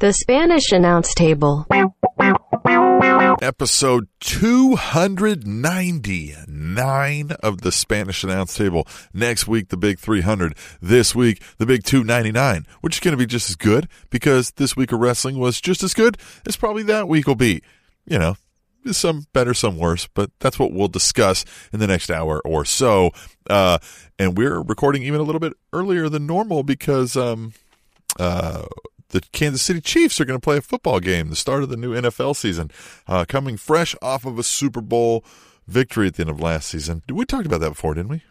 The Spanish announce table. Episode 299 of the Spanish announce table. Next week, the big 300. This week, the big 299, which is going to be just as good because this week of wrestling was just as good as probably that week will be. You know, some better, some worse, but that's what we'll discuss in the next hour or so. Uh, and we're recording even a little bit earlier than normal because, um, uh, the Kansas City Chiefs are going to play a football game, the start of the new NFL season, uh, coming fresh off of a Super Bowl victory at the end of last season. We talked about that before, didn't we?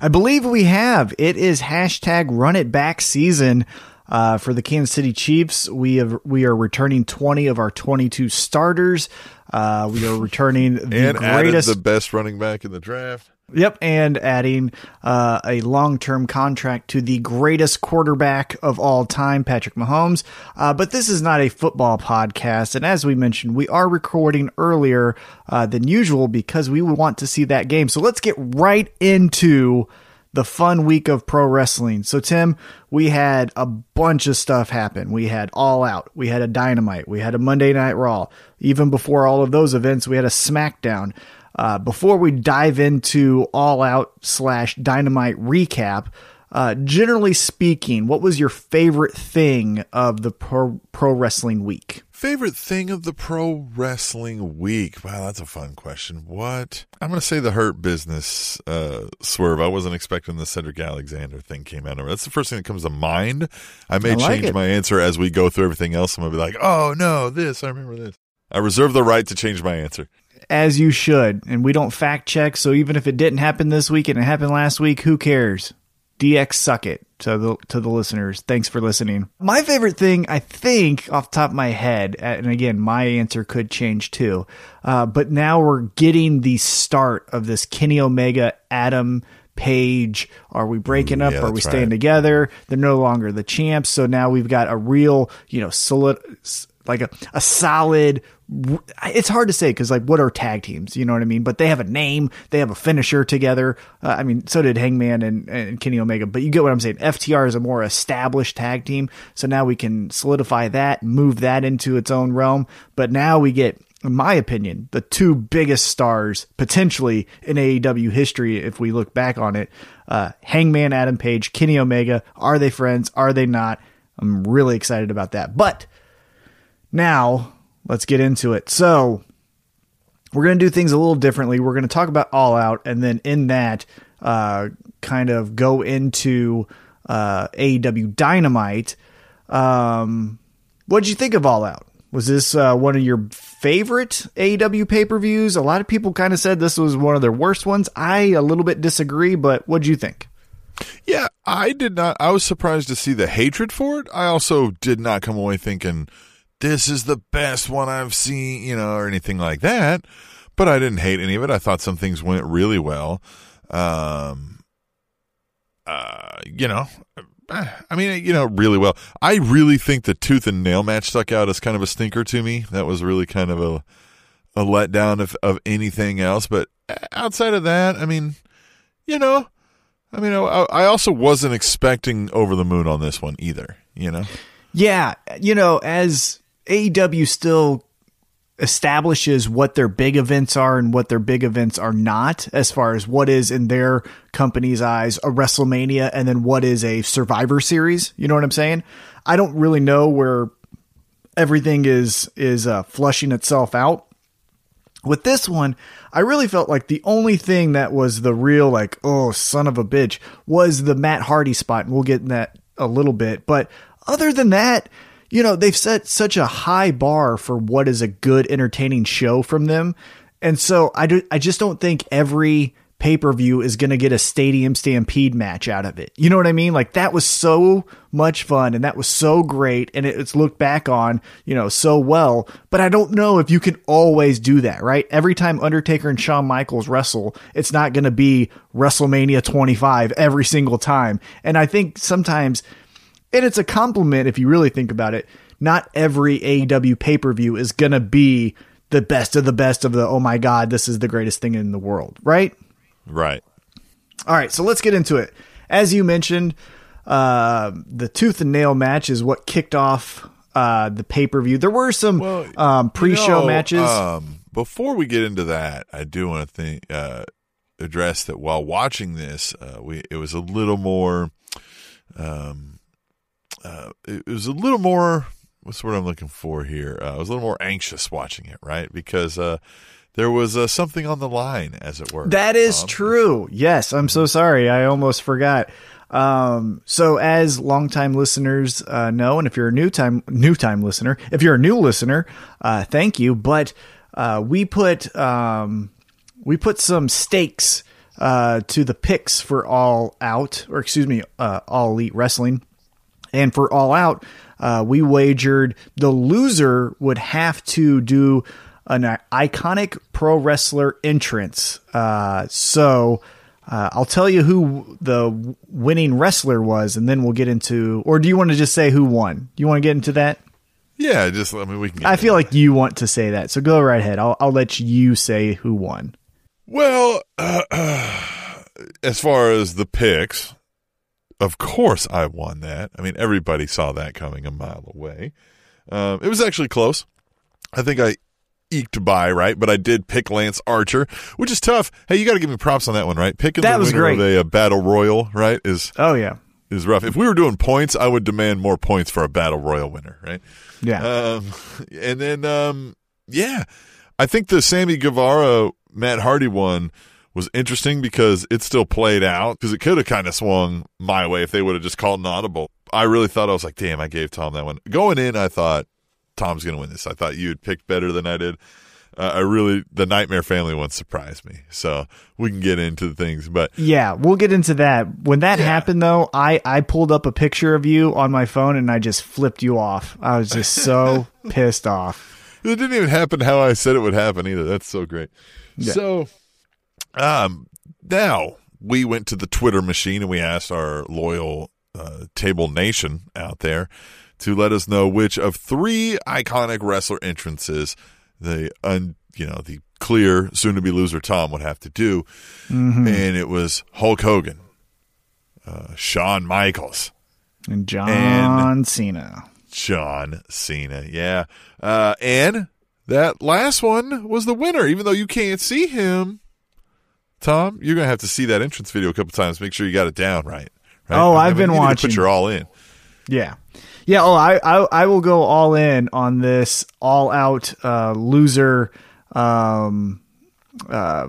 I believe we have. It is hashtag run it back season. Uh, for the Kansas City Chiefs, we have we are returning 20 of our 22 starters. Uh, we are returning the and greatest, the best running back in the draft. Yep, and adding uh, a long-term contract to the greatest quarterback of all time, Patrick Mahomes. Uh, but this is not a football podcast, and as we mentioned, we are recording earlier uh, than usual because we want to see that game. So let's get right into the fun week of pro wrestling. So Tim, we had a bunch of stuff happen. We had All Out, we had a Dynamite, we had a Monday Night Raw. Even before all of those events, we had a SmackDown. Uh, before we dive into All Out slash Dynamite recap, uh, generally speaking, what was your favorite thing of the pro, pro wrestling week? Favorite thing of the pro wrestling week? Wow, that's a fun question. What? I'm going to say the Hurt Business uh, swerve. I wasn't expecting the Cedric Alexander thing came out. That's the first thing that comes to mind. I may I like change it. my answer as we go through everything else. I'm going to be like, oh, no, this. I remember this. I reserve the right to change my answer. As you should. And we don't fact check, so even if it didn't happen this week and it happened last week, who cares? DX suck it to the to the listeners. Thanks for listening. My favorite thing, I think, off the top of my head, and again, my answer could change too. Uh, but now we're getting the start of this Kenny Omega Adam Page. Are we breaking up? Yeah, Are we staying right. together? They're no longer the champs, so now we've got a real, you know, solid, like a, a solid. It's hard to say because like what are tag teams? You know what I mean? But they have a name, they have a finisher together. Uh, I mean, so did Hangman and, and Kenny Omega. But you get what I'm saying. FTR is a more established tag team, so now we can solidify that, move that into its own realm. But now we get in my opinion, the two biggest stars potentially in AEW history, if we look back on it, uh, Hangman Adam Page, Kenny Omega. Are they friends? Are they not? I'm really excited about that. But now let's get into it. So we're going to do things a little differently. We're going to talk about All Out, and then in that, uh, kind of go into uh, AEW Dynamite. Um, what did you think of All Out? Was this uh, one of your favorite AEW pay per views? A lot of people kind of said this was one of their worst ones. I a little bit disagree, but what do you think? Yeah, I did not. I was surprised to see the hatred for it. I also did not come away thinking this is the best one I've seen, you know, or anything like that. But I didn't hate any of it. I thought some things went really well. Um, uh, you know, I mean, you know, really well. I really think the tooth and nail match stuck out as kind of a stinker to me. That was really kind of a a letdown of of anything else. But outside of that, I mean, you know, I mean, I, I also wasn't expecting over the moon on this one either. You know, Yeah, you know, as AEW still establishes what their big events are and what their big events are not, as far as what is in their company's eyes a WrestleMania and then what is a Survivor Series. You know what I'm saying? I don't really know where everything is is uh, flushing itself out. With this one, I really felt like the only thing that was the real, like, oh, son of a bitch, was the Matt Hardy spot. And we'll get in that a little bit. But other than that, you know, they've set such a high bar for what is a good, entertaining show from them. And so I, do, I just don't think every pay per view is going to get a stadium stampede match out of it. You know what I mean? Like that was so much fun and that was so great and it, it's looked back on, you know, so well. But I don't know if you can always do that, right? Every time Undertaker and Shawn Michaels wrestle, it's not going to be WrestleMania 25 every single time. And I think sometimes, and it's a compliment if you really think about it, not every AEW pay per view is going to be the best of the best of the, oh my God, this is the greatest thing in the world, right? right? All right, so let's get into it. As you mentioned, uh, the tooth and nail match is what kicked off uh, the pay per view. There were some um, pre show You know, matches. Um, before we get into that, I do want to think uh, address that while watching this, uh, we it was a little more, um, uh, it was a little more. What's the word I'm looking for here? Uh, I was a little more anxious watching it, right? Because uh, there was uh, something on the line, as it were. That is Um, true. Yes, I'm so sorry. I almost forgot. Um, so as longtime listeners uh, know, and if you're a new time new time listener, if you're a new listener, uh, thank you. But uh, we put um, we put some stakes uh, to the picks for all out, or excuse me, uh, all elite wrestling. And for All Out, uh, we wagered the loser would have to do an iconic pro wrestler entrance. Uh, so uh, I'll tell you who the winning wrestler was, and then we'll get into. Or do you want to just say who won? Do you want to get into that? Yeah, just I mean we can. Get I feel like you want to say that, so go right ahead. I'll I'll let you say who won. Well, as far as the picks, of course I won that. I mean, everybody saw that coming a mile away. Um, it was actually close. I think I eked by, right? But I did pick Lance Archer, which is tough. Hey, you got to give me props on that one, right? Picking That the was winner great. of a, uh battle royal, right, is Oh yeah, is rough. If we were doing points, I would demand more points for a battle royal winner, right? yeah. Um, and then, um, yeah, I think the Sammy Guevara Matt Hardy one was interesting because it still played out because it could have kind of swung my way if they would have just called an audible. I really thought I was like, damn, I gave Tom that one. Going in, I thought Tom's going to win this. I thought you had picked better than I did. Uh, I really, the Nightmare Family one surprised me. So we can get into the things, but Yeah, we'll get into that. When that happened though, I I pulled up a picture of you on my phone and I just flipped you off. I was just so pissed off. It didn't even happen how I said it would happen either. That's so great. So, um, now we went to the Twitter machine and we asked our loyal uh, Table Nation out there to let us know which of three iconic wrestler entrances the un, you know the clear soon to be loser Tom would have to do, and it was Hulk Hogan, uh, Shawn Michaels, And John Cena. John Cena. Yeah. Uh, and that last one was the winner, even though you can't see him. Tom, you're going to have to see that entrance video a couple times. Make sure you got it down right. right? Oh, I I've mean, been you need to watching. Put your all in. Yeah. Yeah, oh I, I I will go all in on this all out uh loser um uh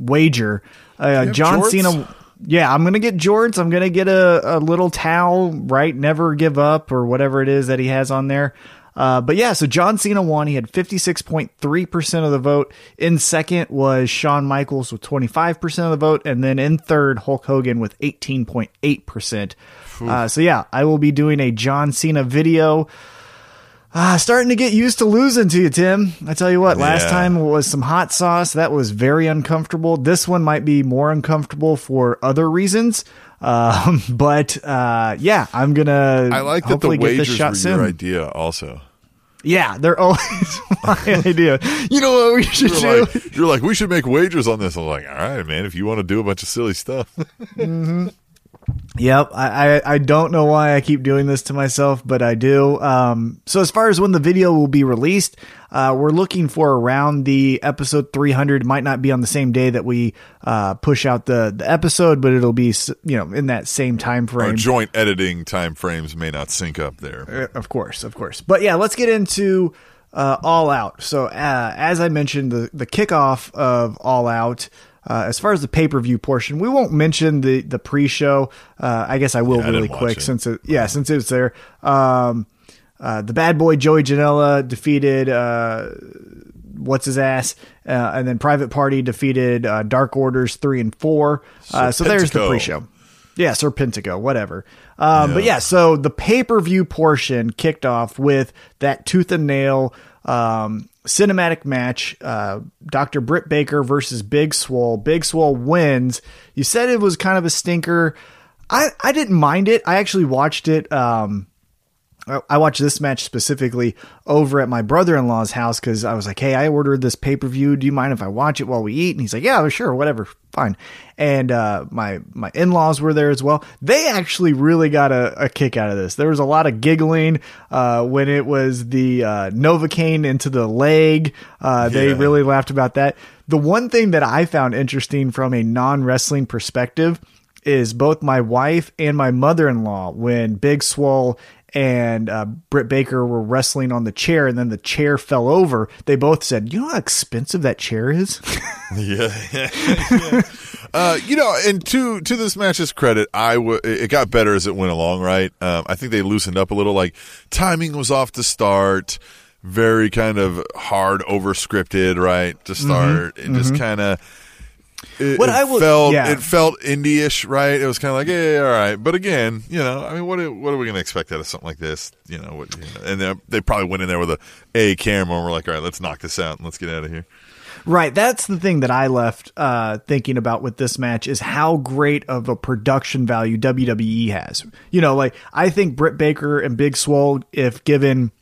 wager. Uh John jorts? Cena yeah, I'm gonna get jorts. I'm gonna get a, a little towel, right? Never give up or whatever it is that he has on there. Uh, but yeah, so John Cena won. He had 56.3% of the vote. In second was Shawn Michaels with 25% of the vote. And then in third, Hulk Hogan with 18.8%. Uh, so yeah, I will be doing a John Cena video. Ah, starting to get used to losing to you, Tim. I tell you what, last Yeah. time was some hot sauce. That was very uncomfortable. This one might be more uncomfortable for other reasons. Um, but uh, yeah, I'm gonna. I like that the hopefully get wagers shot were soon. your idea also. Yeah, they're always my idea. You know what we should You're do? like, you're like, we should make wagers on this. I'm like, all right, man, if you want to do a bunch of silly stuff. Yep, I, I I don't know why I keep doing this to myself, but I do. Um, so as far as when the video will be released, uh, we're looking for around the episode 300. Might not be on the same day that we uh, push out the the episode, but it'll be you know in that same time Our joint editing time frames may not sync up there. Uh, Of course, of course. But yeah, let's get into uh, All Out. So uh, as I mentioned, the the kickoff of All Out. Uh, as far as the pay per view portion, we won't mention the the pre show. Uh, I guess I will Yeah, really didn't quick it. since it yeah since it was there. Um, uh, the bad boy Joey Janela defeated uh, what's his ass, uh, and then Private Party defeated uh, Dark Orders three and four. Uh, so there's the pre show. Yeah, Serpentico, whatever. Um, But yeah, so the pay per view portion kicked off with that tooth and nail um, cinematic match. Uh, Dr. Britt Baker versus Big Swole. Big Swole wins. You said it was kind of a stinker. I, I didn't mind it. I actually watched it. Um, I- watched this match specifically over at my brother in law's house because I was like, "Hey, I ordered this pay per view. Do you mind if I watch it while we eat?" And he's like, "Yeah, sure, whatever, fine." And uh, my my in laws were there as well. They actually really got a, a kick out of this. There was a lot of giggling uh, when it was the uh, Novocaine into the leg. Uh, They Yeah. really laughed about that. The one thing that I found interesting from a non wrestling perspective is both my wife and my mother in law when Big Swole and uh, Britt Baker were wrestling on the chair and then the chair fell over. They both said, "You know how expensive that chair is." Yeah. yeah. Uh, you know, and to to this match's credit, I w- it got better as it went along. Right, um, I think they loosened up a little. Like timing was off to start, very kind of hard over scripted. Right to start, it just kind of. It, What it I will- felt yeah. it felt indie-ish, right? It was kind of like, yeah, all right. But again, you know, I mean, what are, what are we going to expect out of something like this? You know, what, you know and they, they probably went in there with a a camera and we're like, all right, let's knock this out and let's get out of here. Right. That's the thing that I left uh, thinking about with this match is how great of a production value WWE has. You know, like I think Britt Baker and Big Swole, if given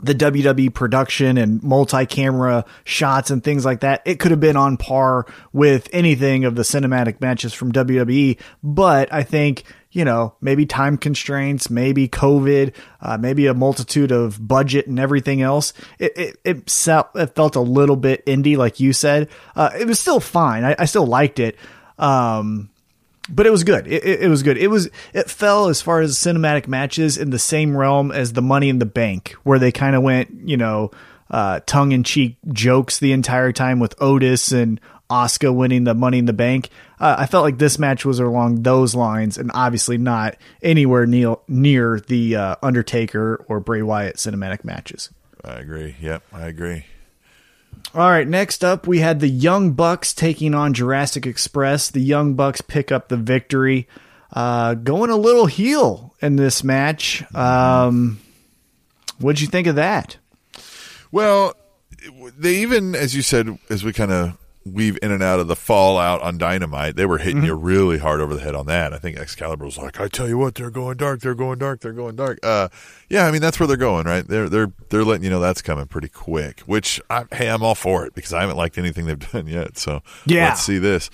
the WWE production and multi-camera shots and things like that, it could have been on par with anything of the cinematic matches from WWE. But I think you know maybe time constraints, maybe COVID, uh, maybe a multitude of budget and everything else. It it it, felt, it felt a little bit indie, like you said. Uh, it was still fine. I, I still liked it. Um, but it was good. It, it, it was good. It was it fell as far as cinematic matches in the same realm as the Money in the Bank, where they kind of went, you know, uh, tongue in cheek jokes the entire time with Otis and Oscar winning the Money in the Bank. Uh, I felt like this match was along those lines, and obviously not anywhere near near the uh, Undertaker or Bray Wyatt cinematic matches. I agree. Yep, I agree. All right, next up we had the Young Bucks taking on Jurassic Express. The Young Bucks pick up the victory, uh, going a little heel in this match. Um, what'd you think of that? Well, they even, as you said, as we kind of weave in and out of the fallout on Dynamite, they were hitting you really hard over the head on that. I think Excalibur was like, "I tell you what, they're going dark. They're going dark. They're going dark." Uh, yeah, I mean that's where they're going, right? They're they're they're letting you know that's coming pretty quick. Which, I, hey, I'm all for it because I haven't liked anything they've done yet. So Yeah. let's see this.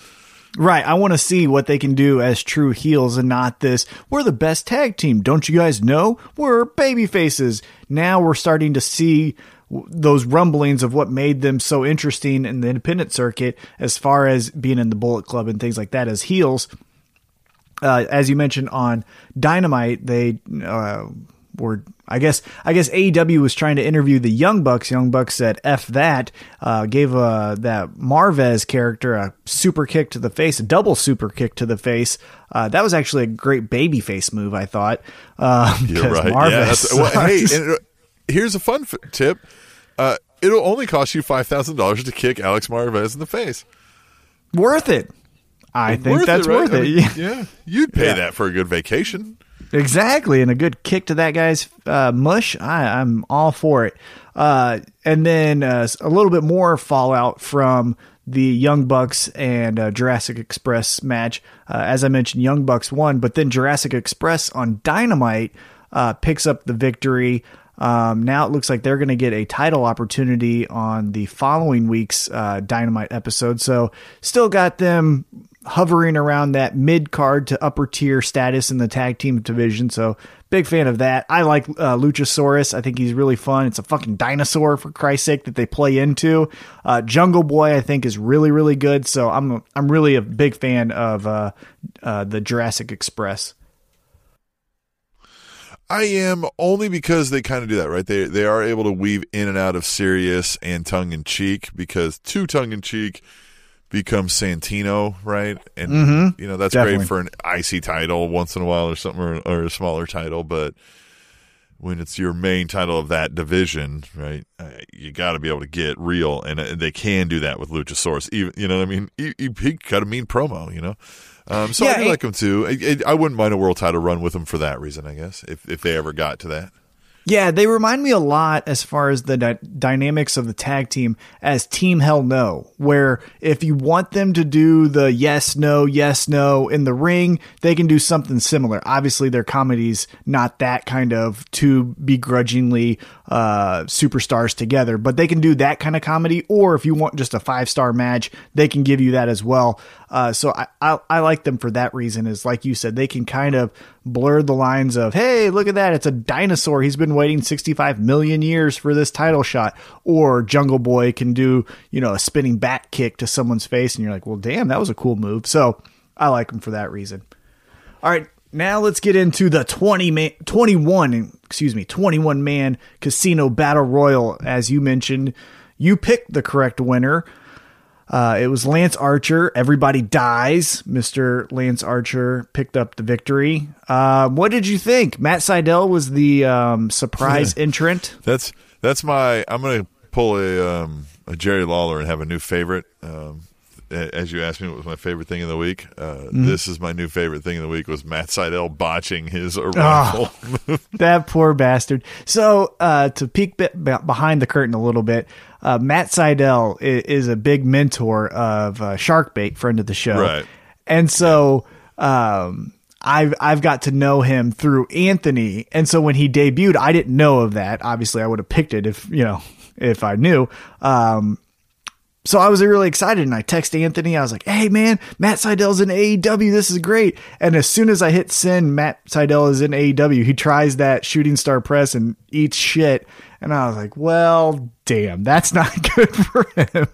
Right, I want to see what they can do as true heels and not this. We're the best tag team, don't you guys know? We're baby faces. Now we're starting to see those rumblings of what made them so interesting in the independent circuit as far as being in the Bullet Club and things like that as heels. uh, as you mentioned on Dynamite, they uh, were. I guess I guess AEW was trying to interview the Young Bucks. Young Bucks said "f that," uh, gave uh, that Marvez character a super kick to the face, a double super kick to the face. Uh, that was actually a great babyface move, I thought. Um, You're right. Marvez yeah, well, hey, uh, here's a fun f- tip. Uh, it'll only cost you five thousand dollars to kick Alex Marvez in the face. worth it. I think Worth that's it, right? worth I it. yeah, you'd pay Yeah. that for a good vacation. Exactly, and a good kick to that guy's uh, mush. I, I'm all for it. Uh, and then uh, a little bit more fallout from the Young Bucks and uh, Jurassic Express match. Uh, as I mentioned, Young Bucks won, but then Jurassic Express on Dynamite uh, picks up the victory. Um, now it looks like they're going to get a title opportunity on the following week's uh, Dynamite episode. So still got them hovering around that mid card to upper tier status in the tag team division. So big fan of that. I like uh, Luchasaurus. I think he's really fun. It's a fucking dinosaur for Christ's sake that they play into. Uh, Jungle Boy I think is really really good. So I'm I'm really a big fan of uh, uh, the Jurassic Express. I am only because they kind of do that, right? They they are able to weave in and out of serious and tongue in cheek because too tongue in cheek becomes Santino, right? And you know that's Definitely. great for an IC title once in a while or something, or, or a smaller title, but when it's your main title of that division, right? Uh, you got to be able to get real, and, uh, they can do that with Luchasaurus. Even you know what I mean? He, he, he cut a mean promo, you know. Um, so Yeah, I do it- like him too. I, I, I wouldn't mind a world title run with him for that reason, I guess, if if they ever got to that. Yeah, they remind me a lot as far as the dy- dynamics of the tag team as Team Hell No, where if you want them to do the yes, no, yes, no in the ring, they can do something similar. Obviously, their comedy's not that kind of two begrudgingly uh, superstars together, but they can do that kind of comedy. Or if you want just a five star match, they can give you that as well. Uh, so I, I, I like them for that reason. Is like you said, they can kind of blur the lines of, hey, look at that, it's a dinosaur. He's been waiting 65 million years for this title shot. Or Jungle Boy can do, you know, a spinning back kick to someone's face, and you're like, well, damn, that was a cool move. So I like him for that reason. All right, now let's get into the 20 man, 21, excuse me, 21 man casino battle royal. As you mentioned, you picked the correct winner. Uh, it was Lance Archer. Everybody dies. Mr. Lance Archer picked up the victory. Uh, what did you think? Matt Sydal was the um, surprise entrant. That's that's my. I'm gonna pull a um, a Jerry Lawler and have a new favorite. Um, as you asked me, what was my favorite thing of the week? Uh, mm-hmm. This is my new favorite thing of the week was Matt Sydal botching his arrival. Oh, that poor bastard. So uh, to peek behind the curtain a little bit, uh, Matt Sydal is, is, a big mentor of uh, Sharkbait, friend of the show, right? And so. Um, I've I've got to know him through Anthony, and so when he debuted, I didn't know of that. Obviously, I would have picked it if you know if I knew. Um, so I was really excited and I texted Anthony. I was like, Hey man, Matt Sydal's in AEW. This is great. And as soon as I hit send, Matt Sydal is in AEW. He tries that shooting star press and eats shit. And I was like, well, damn, that's not good for him.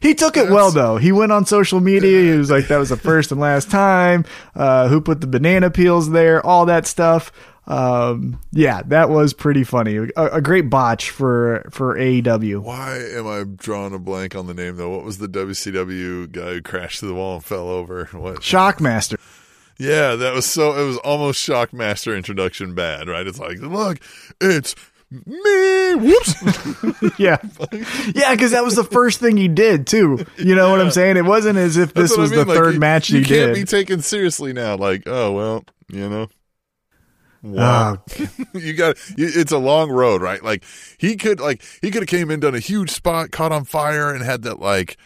he took it well though. He went on social media. He was like, that was the first and last time. Uh, who put the banana peels there? All that stuff um, yeah, that was pretty funny. A, a, great botch for for AEW. Why am I drawing a blank on the name though? What was the WCW guy who crashed through the wall and fell over? What Shockmaster. Yeah, that was so. It was almost Shockmaster introduction bad, right? It's like, look, it's me. Whoops. yeah, yeah, because that was the first thing he did too. You know yeah. what I'm saying? It wasn't as if this was I mean. the like, third match he, he did. can't be taken seriously now. Like, oh well, you know. Wow. Oh. you got it's a long road, right? Like he could like he could have came in done a huge spot, caught on fire and had that like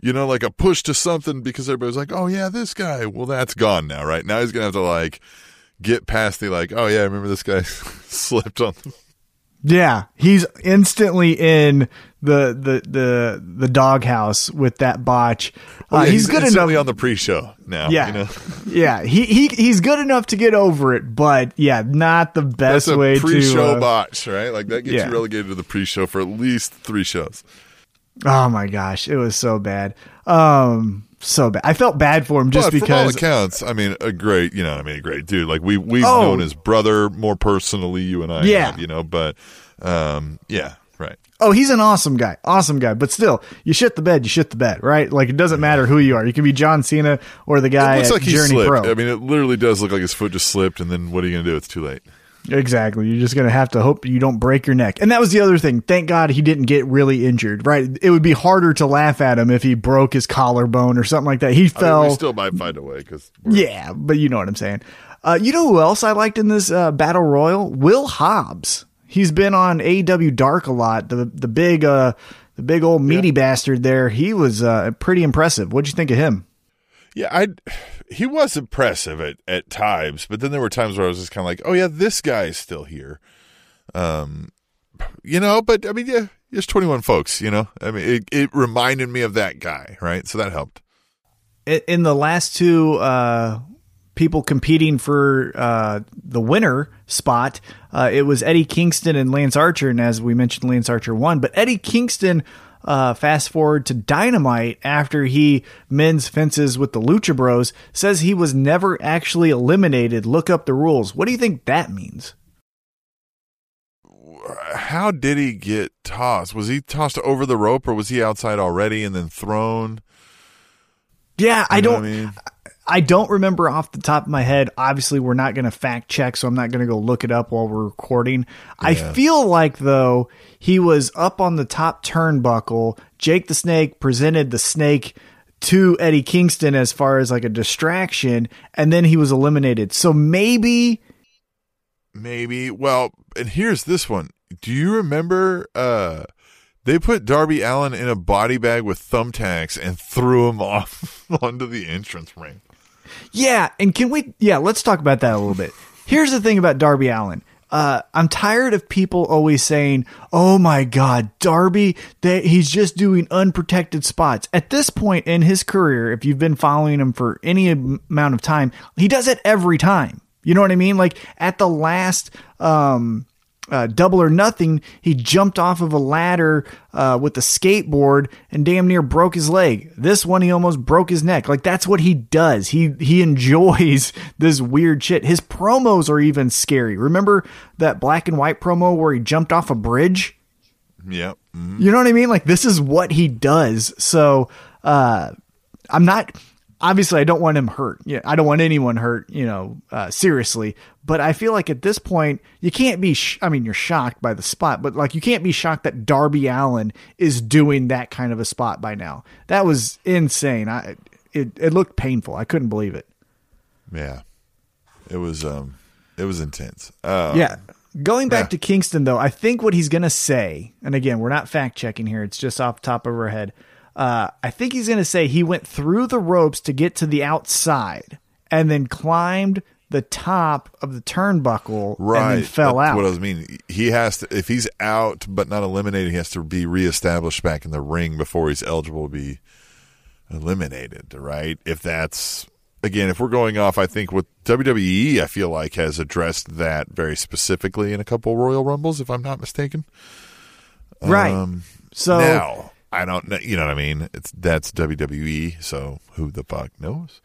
you know like a push to something because everybody's like, "Oh yeah, this guy." Well, that's gone now, right? Now he's going to have to like get past the like, "Oh yeah, I remember this guy slipped on yeah, he's instantly in the the the the doghouse with that botch. Uh, yeah, he's, he's, good enough on the pre-show now. Yeah, you know? yeah. He he he's good enough to get over it, but yeah, not the best That's way pre-show to uh, botch, right? Like that gets yeah. you relegated to the pre-show for at least three shows. Oh my gosh, it was so bad. Um, so bad. I felt bad for him just but because. From all accounts, I mean, a great, you know, I mean, a great dude. Like we we've oh. known his brother more personally, you and I, yeah, have, you know, but um, yeah. Oh, he's an awesome guy, awesome guy. But still, you shit the bed, you shit the bed, right? Like it doesn't matter who you are. You can be John Cena or the guy it looks at like Journey slipped. Pro. I mean, it literally does look like his foot just slipped, and then what are you going to do? It's too late. Exactly. You're just going to have to hope you don't break your neck. And that was the other thing. Thank God he didn't get really injured, right? It would be harder to laugh at him if he broke his collarbone or something like that. He fell. I mean, still might find a way because. Yeah, but you know what I'm saying. Uh, you know who else I liked in this uh, battle royal? Will Hobbs. He's been on AW Dark a lot. The the big uh the big old meaty yeah. bastard there. He was uh, pretty impressive. What'd you think of him? Yeah, I he was impressive at at times, but then there were times where I was just kind of like, oh yeah, this guy is still here. Um, you know, but I mean, yeah, there's 21 folks. You know, I mean, it it reminded me of that guy, right? So that helped. In the last two uh, people competing for uh, the winner spot, uh, it was Eddie Kingston and Lance Archer, and as we mentioned, Lance Archer won. But Eddie Kingston uh, fast forward to Dynamite after he mends fences with the Lucha Bros, says he was never actually eliminated. Look up the rules. What do you think that means? How did he get tossed? Was he tossed over the rope or was he outside already and then thrown? Yeah, you I don't. I, mean? I don't remember off the top of my head. Obviously, we're not going to fact check, so I'm not going to go look it up while we're recording. Yeah. I feel like, though, he was up on the top turnbuckle. Jake the Snake presented the snake to Eddie Kingston as far as like a distraction, and then he was eliminated. So maybe maybe. Well, and here's this one. Do you remember? uh They put Darby Allin in a body bag with thumbtacks and threw him off onto the entrance ring. Yeah, and can we? Yeah, let's talk about that a little bit. Here's the thing about Darby Allin. Uh, I'm tired of people always saying, "Oh my God, Darby, that he's just doing unprotected spots." At this point in his career, if you've been following him for any amount of time, he does it every time. You know what I mean? Like at the last um, uh, double or nothing, he jumped off of a ladder uh, with a skateboard and damn near broke his leg. This one, he almost broke his neck. Like that's what he does. He he enjoys this weird shit. His promos are even scary. Remember that black and white promo where he jumped off a bridge? Yep. Mhm. You know what I mean? Like this is what he does. So uh, I'm not. Obviously, I don't want him hurt. Yeah, I don't want anyone hurt. You know, uh, seriously. But I feel like at this point, you can't be. Sh- I mean, you're shocked by the spot, but like you can't be shocked that Darby Allin is doing that kind of a spot by now. That was insane. I it it looked painful. I couldn't believe it. Yeah. It was um it was intense. Uh Yeah. Going back Yeah. to Kingston, though, I think what he's going to say, and again, we're not fact checking here, it's just off the top of our head. Uh, I think he's going to say he went through the ropes to get to the outside and then climbed the top of the turnbuckle Right. and then fell That's out. What I was meaning. He has to if he's out but not eliminated, he has to be reestablished back in the ring before he's eligible to be eliminated, right? If that's again, if we're going off, I think with WWE, I feel like has addressed that very specifically in a couple Royal Rumbles, if I'm not mistaken. right. Um, so, now I don't know. You know what I mean? It's that's WWE. So who the fuck knows?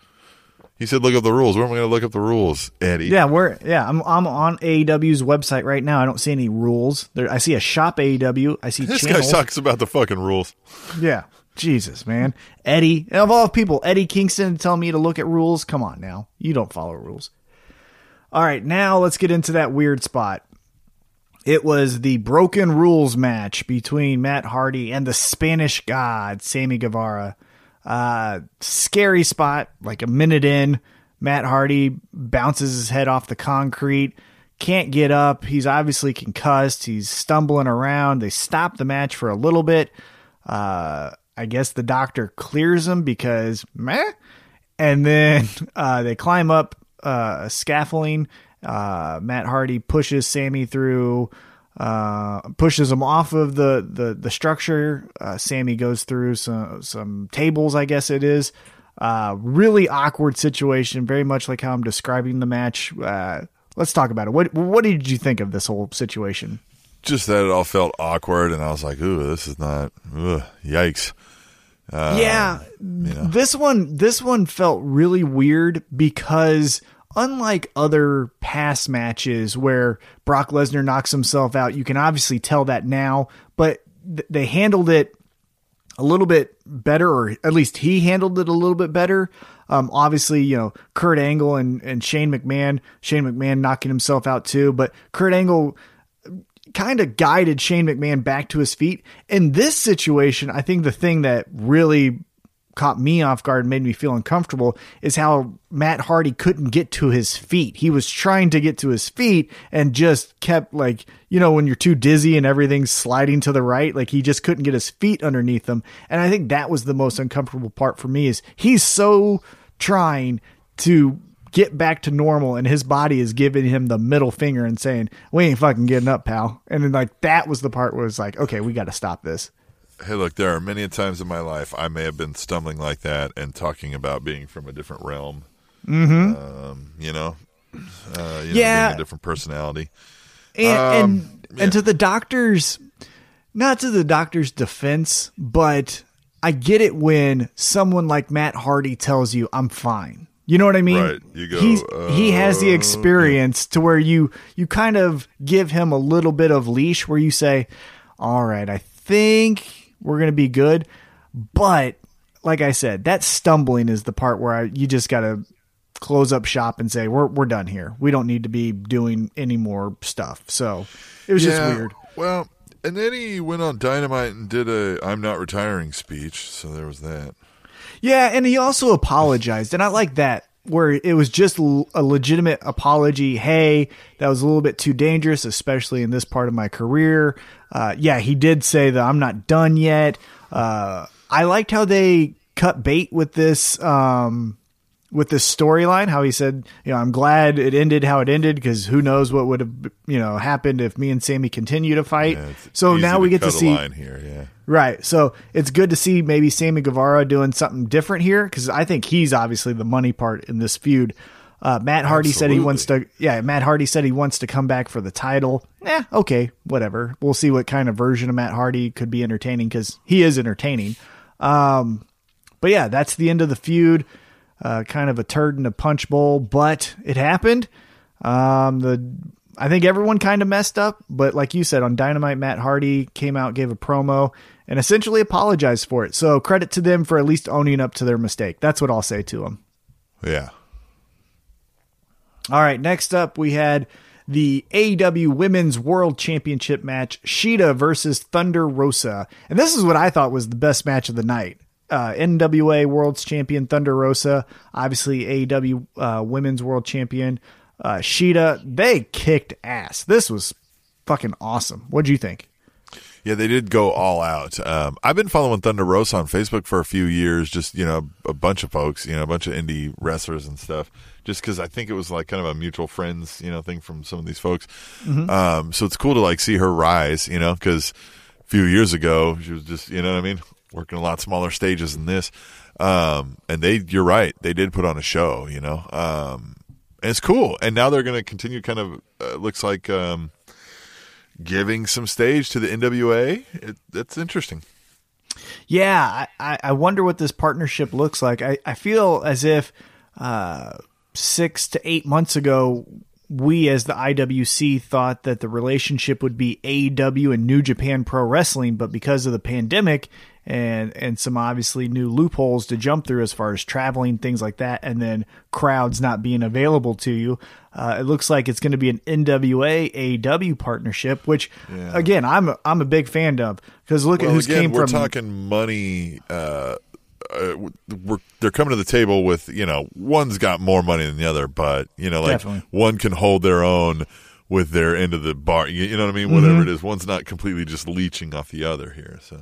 He said, "Look up the rules." Where am I going to look up the rules, Eddie? yeah, we're yeah. I'm I'm on AEW's website right now. I don't see any rules. There, I see a shop AEW. I see This channels. guy talks about the fucking rules. Yeah. Jesus, man. Eddie, of all people, Eddie Kingston telling me to look at rules. Come on now. You don't follow rules. All right, now let's get into that weird spot. It was the broken rules match between Matt Hardy and the Spanish god, Sammy Guevara. Uh, scary spot, like a minute in. Matt Hardy bounces his head off the concrete, can't get up. He's obviously concussed. He's stumbling around. They stop the match for a little bit. Uh, I guess the doctor clears him because meh. And then uh, they climb up uh, a scaffolding. Uh, Matt Hardy pushes Sammy through, uh, pushes him off of the the the structure. Uh, Sammy goes through some some tables, I guess it is. Uh, really awkward situation, very much like how I'm describing the match. Uh, let's talk about it. What what did you think of this whole situation? Just that it all felt awkward, and I was like, "Ooh, this is not. Ugh, yikes!" Uh, yeah, this one this one felt really weird because unlike other past matches where Brock Lesnar knocks himself out, you can obviously tell that now, but th- they handled it a little bit better, or at least he handled it a little bit better. Um, obviously, you know, Kurt Angle and, and Shane McMahon, Shane McMahon knocking himself out too, but Kurt Angle kind of guided Shane McMahon back to his feet. In this situation, I think the thing that really caught me off guard and made me feel uncomfortable is how Matt Hardy couldn't get to his feet. He was trying to get to his feet and just kept like, you know, when you're too dizzy and everything's sliding to the right, like he just couldn't get his feet underneath him. And I think that was the most uncomfortable part for me is he's so trying to get back to normal and his body is giving him the middle finger and saying, We ain't fucking getting up, pal. And then like that was the part where it's like, okay, we gotta stop this. Hey, look, there are many times in my life I may have been stumbling like that and talking about being from a different realm. Mm-hmm. Um, you know, uh, you Yeah. know, being a different personality. And Um, and, and to the doctor's not to the doctor's defense, but I get it when someone like Matt Hardy tells you I'm fine. You know what I mean? Right. You go, He's, he has the "Uh, experience to where you you kind of give him a little bit of leash where you say, "All right, I think we're going to be good." But like I said, that stumbling is the part where I, you just got to close up shop and say, "We're we're done here. We don't need to be doing any more stuff." So, it was just weird. Well, and then he went on Dynamite and did a "I'm not retiring" speech. So there was that. Yeah, and he also apologized, and I like that. where it was just a legitimate apology. Hey, that was a little bit too dangerous, especially in this part of my career. Uh, yeah, he did say that I'm not done yet. Uh, I liked how they cut bait with this. Um, with this storyline, how he said, you know, I'm glad it ended how it ended because who knows what would have, you know, happened if me and Sammy continue to fight. Yeah, so now we get to see, here. Yeah. right. So it's good to see maybe Sammy Guevara doing something different here because I think he's obviously the money part in this feud. Uh, Matt Hardy said he wants to, yeah, Matt Hardy said he wants to come back for the title. Yeah, okay, whatever. We'll see what kind of version of Matt Hardy could be entertaining because he is entertaining. Um, but yeah, that's the end of the feud uh, kind of a turd in a punch bowl, but it happened. Um, the I think everyone kind of messed up, but like you said on Dynamite, Matt Hardy came out, gave a promo, and essentially apologized for it. So credit to them for at least owning up to their mistake. That's what I'll say to them. Yeah. All right, next up we had the AEW Women's World Championship match, Shida versus Thunder Rosa. And this is what I thought was the best match of the night. Uh, NWA World's Champion Thunder Rosa, obviously AEW uh, Women's World Champion uh, Shida. They kicked ass. This was fucking awesome. What'd you think? Yeah, they did go all out. Um, I've been following Thunder Rosa on Facebook for a few years. Just you know, a bunch of folks, you know, a bunch of indie wrestlers and stuff. Just because I think it was like kind of a mutual friends, you know, thing from some of these folks. Um, so it's cool to like see her rise, you know, because a few years ago she was just, you know what I mean, working a lot smaller stages than this. Um, and they, you're right, they did put on a show, you know. Um, and it's cool. And now they're going to continue. Kind of uh, looks like. Um, giving some stage to the NWA. It, that's interesting. Yeah, I, I wonder what this partnership looks like. I, I feel as if uh, six to eight months ago, we as the IWC thought that the relationship would be AEW and New Japan Pro Wrestling, but because of the pandemic and and some obviously new loopholes to jump through as far as traveling things like that, and then crowds not being available to you, uh, it looks like it's going to be an NWA AEW partnership, which Yeah. again I'm a, I'm a big fan of because look at Well, who's again, came we're from talking money. Uh, uh, we're they're coming to the table with you know one's got more money than the other, but you know like Definitely. one can hold their own with their end of the bar. You, know what I mean? Mm-hmm. Whatever it is, one's not completely just leeching off the other here. So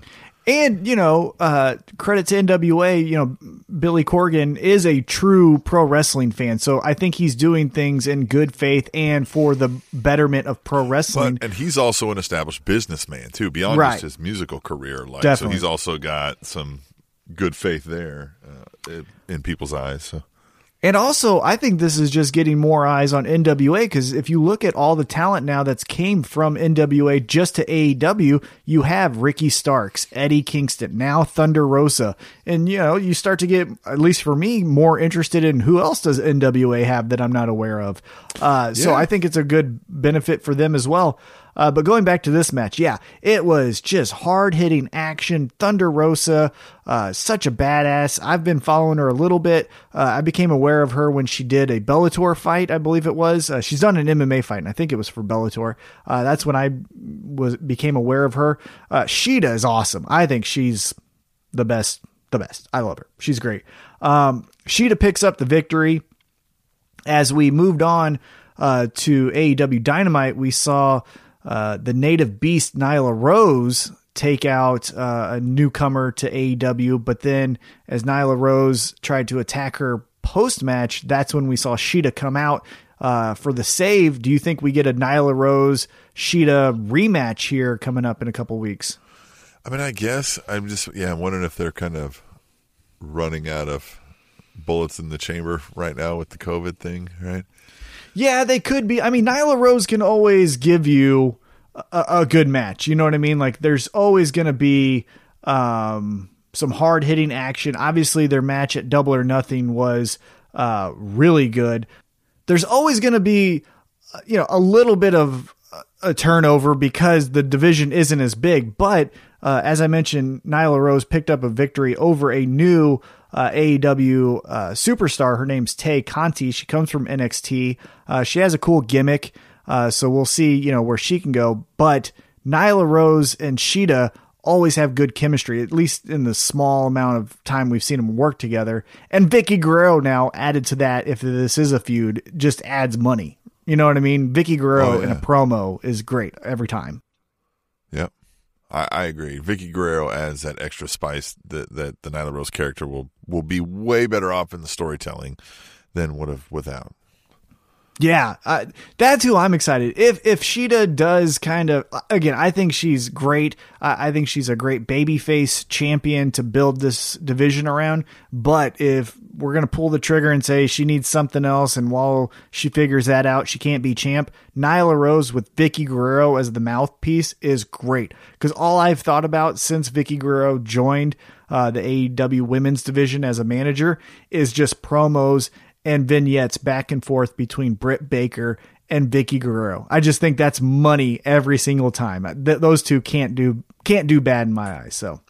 And you know, uh, credit to NWA. You know, Billy Corgan is a true pro wrestling fan, so I think he's doing things in good faith and for the betterment of pro wrestling. But and he's also an established businessman too, beyond Right. just his musical career. Like, Definitely. so he's also got some good faith there uh, in- in people's eyes. So And also, I think this is just getting more eyes on NWA because if you look at all the talent now that's came from NWA just to AEW, you have Ricky Starks, Eddie Kingston, now Thunder Rosa, and you know you start to get, at least for me, more interested in who else does NWA have that I'm not aware of. Uh, So I think it's a good benefit for them as well. Uh, but going back to this match, yeah, it was just hard hitting action. Thunder Rosa, uh, such a badass. I've been following her a little bit. Uh, I became aware of her when she did a Bellator fight, I believe it was. Uh, she's done an MMA fight, and I think it was for Bellator. Uh, that's when I was became aware of her. Uh, Shida is awesome. I think she's the best. The best. I love her. She's great. Um, Shida picks up the victory as we moved on uh, to AEW Dynamite, we saw uh, the native beast Nyla Rose take out uh, a newcomer to AEW. But then, as Nyla Rose tried to attack her post match, that's when we saw Shida come out uh, for the save. Do you think we get a Nyla Rose Shida rematch here coming up in a couple weeks? I mean, I guess I'm just yeah. I'm wondering if they're kind of running out of bullets in the chamber right now with the COVID thing, right? Yeah, they could be. I mean, Nyla Rose can always give you a, a good match. You know what I mean? Like, there's always going to be um, some hard hitting action. Obviously, their match at Double or Nothing was uh, really good. There's always going to be, uh, you know, a little bit of a turnover because the division isn't as big. But uh, as I mentioned, Nyla Rose picked up a victory over a new uh, AEW uh, superstar. Her name's Tay Conti. She comes from NXT. Uh, she has a cool gimmick, uh, so we'll see, you know, where she can go. But Nyla Rose and Shida always have good chemistry, at least in the small amount of time we've seen them work together. And Vickie Guerrero now added to that, if this is a feud, just adds money. You know what I mean? Vickie Guerrero Oh, in a promo is great every time. Yep. I, I agree. Vickie Guerrero adds that extra spice that, that the Nyla Rose character will, will be way better off in the storytelling than would have without. Yeah, uh, that's who I'm excited. If if Shida does kind of again, I think she's great. Uh, I think she's a great babyface champion to build this division around. But if we're gonna pull the trigger and say she needs something else, and while she figures that out, she can't be champ. Nyla Rose with Vickie Guerrero as the mouthpiece is great because all I've thought about since Vickie Guerrero joined uh, the AEW Women's Division as a manager is just promos and vignettes back and forth between Britt Baker and Vickie Guerrero. I just think that's money every single time. Th- those two can't do can't do bad in my eyes. So,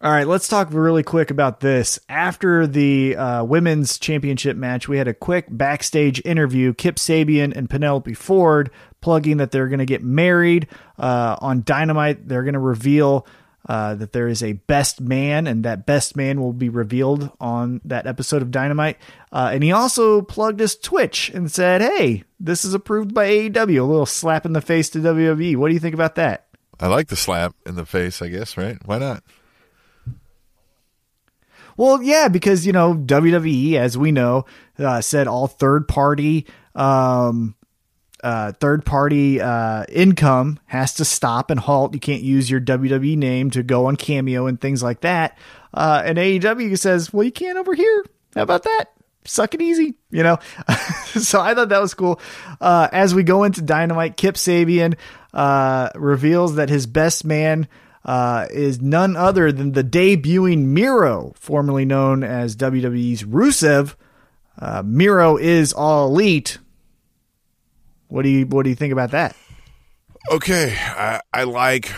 all right, let's talk really quick about this. After the uh, women's championship match, we had a quick backstage interview. Kip Sabian and Penelope Ford plugging that they're going to get married uh, on Dynamite. They're going to reveal uh, that there is a best man, and that best man will be revealed on that episode of Dynamite. Uh, and he also plugged his Twitch and said, "Hey, this is approved by AEW." A little slap in the face to WWE. What do you think about that? I like the slap in the face, I guess, right? Why not? Well, yeah, because you know WWE, as we know, uh, said all third party, um, uh, third party uh, income has to stop and halt. You can't use your WWE name to go on Cameo and things like that. Uh, and AEW says, well, you can't over here. How about that? Suck it easy, you know. so I thought that was cool. Uh, as we go into Dynamite, Kip Sabian uh, reveals that his best man uh, is none other than the debuting Miro, formerly known as WWE's Rusev. Miro is all elite. What do you What do you think about that? Okay, I, I like.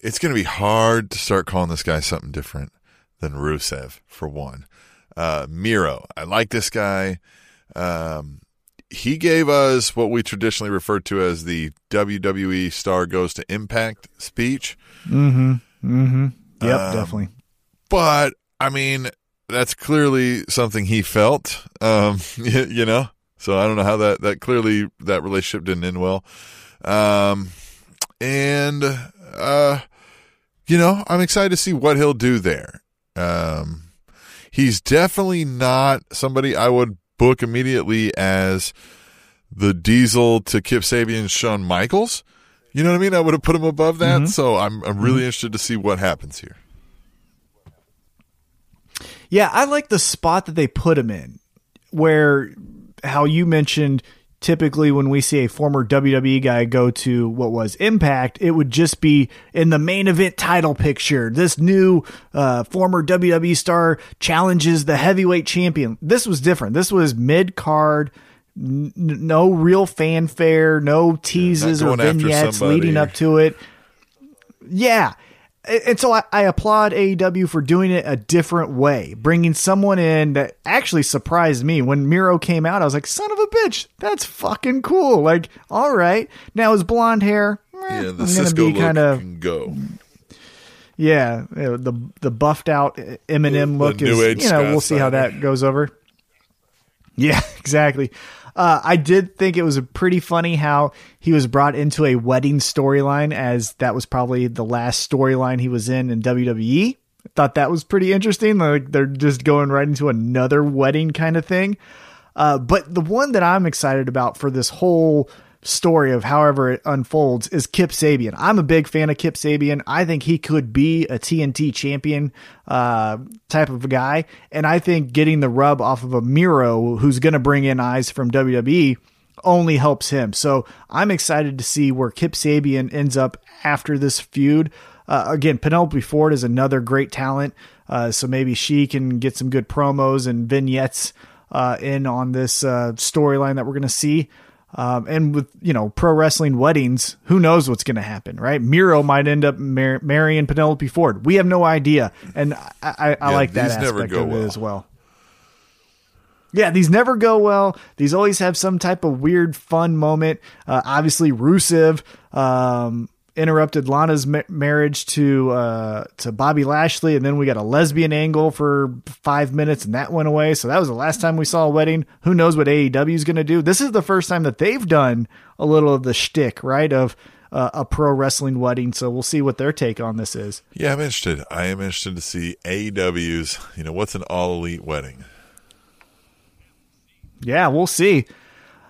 It's going to be hard to start calling this guy something different than Rusev for one. Uh, Miro, I like this guy. Um, he gave us what we traditionally refer to as the WWE star goes to impact speech. Mm-hmm. Mm-hmm. Yep, Um, definitely. but I mean, that's clearly something he felt, um, you, you know. So I don't know how that that clearly that relationship didn't end well, um, and uh, you know, I'm excited to see what he'll do there. Um, he's definitely not somebody I would book immediately as the Diesel to Kip Sabian, Shawn Michaels. You know what I mean? I would have put him above that. So I'm I'm really interested to see what happens here. Yeah, I like the spot that they put him in, where how you mentioned typically when we see a former WWE guy go to what was Impact, it would just be in the main event title picture. This new uh, former WWE star challenges the heavyweight champion. This was different. This was mid card. N- no real fanfare, no teases or vignettes leading up to it. Yeah. And so I, I applaud AEW for doing it a different way, bringing someone in that actually surprised me. When Miro came out, I was like, son of a bitch, that's fucking cool. Like, all right. Now his blonde hair, eh, Yeah, the I'm Cisco look kind of, can go. yeah, the the buffed out Eminem The look New is, you know, we'll see how that goes over. Yeah, exactly. Uh, I did think it was pretty funny how he was brought into a wedding storyline, as that was probably the last storyline he was in in WWE. I thought that was pretty interesting. Like they're just going right into another wedding kind of thing. Uh, but the one that I'm excited about for this whole story of however it unfolds is Kip Sabian. I'm a big fan of Kip Sabian. I think he could be a TNT champion uh, type of guy. And I think getting the rub off of a Miro who's going to bring in eyes from WWE only helps him. So I'm excited to see where Kip Sabian ends up after this feud. Uh, again, Penelope Ford is another great talent. Uh, so maybe she can get some good promos and vignettes uh, in on this uh, storyline that we're going to see. Um, and with you know pro wrestling weddings, who knows what's going to happen, right? Miro might end up mar- marrying Penelope Ford. We have no idea, and I, I, I Yeah, like that aspect go of it as well. Yeah, these never go well. These always have some type of weird, fun moment. Uh, obviously, Rusev um, interrupted Lana's ma- marriage to uh, to Bobby Lashley, and then we got a lesbian angle for five minutes, and that went away. So that was the last time we saw a wedding. Who knows what AEW is going to do? This is the first time that they've done a little of the shtick, right? Of uh, a pro wrestling wedding. So we'll see what their take on this is. Yeah, I'm interested. I am interested to see AEW's. You know, what's an all elite wedding? Yeah, we'll see.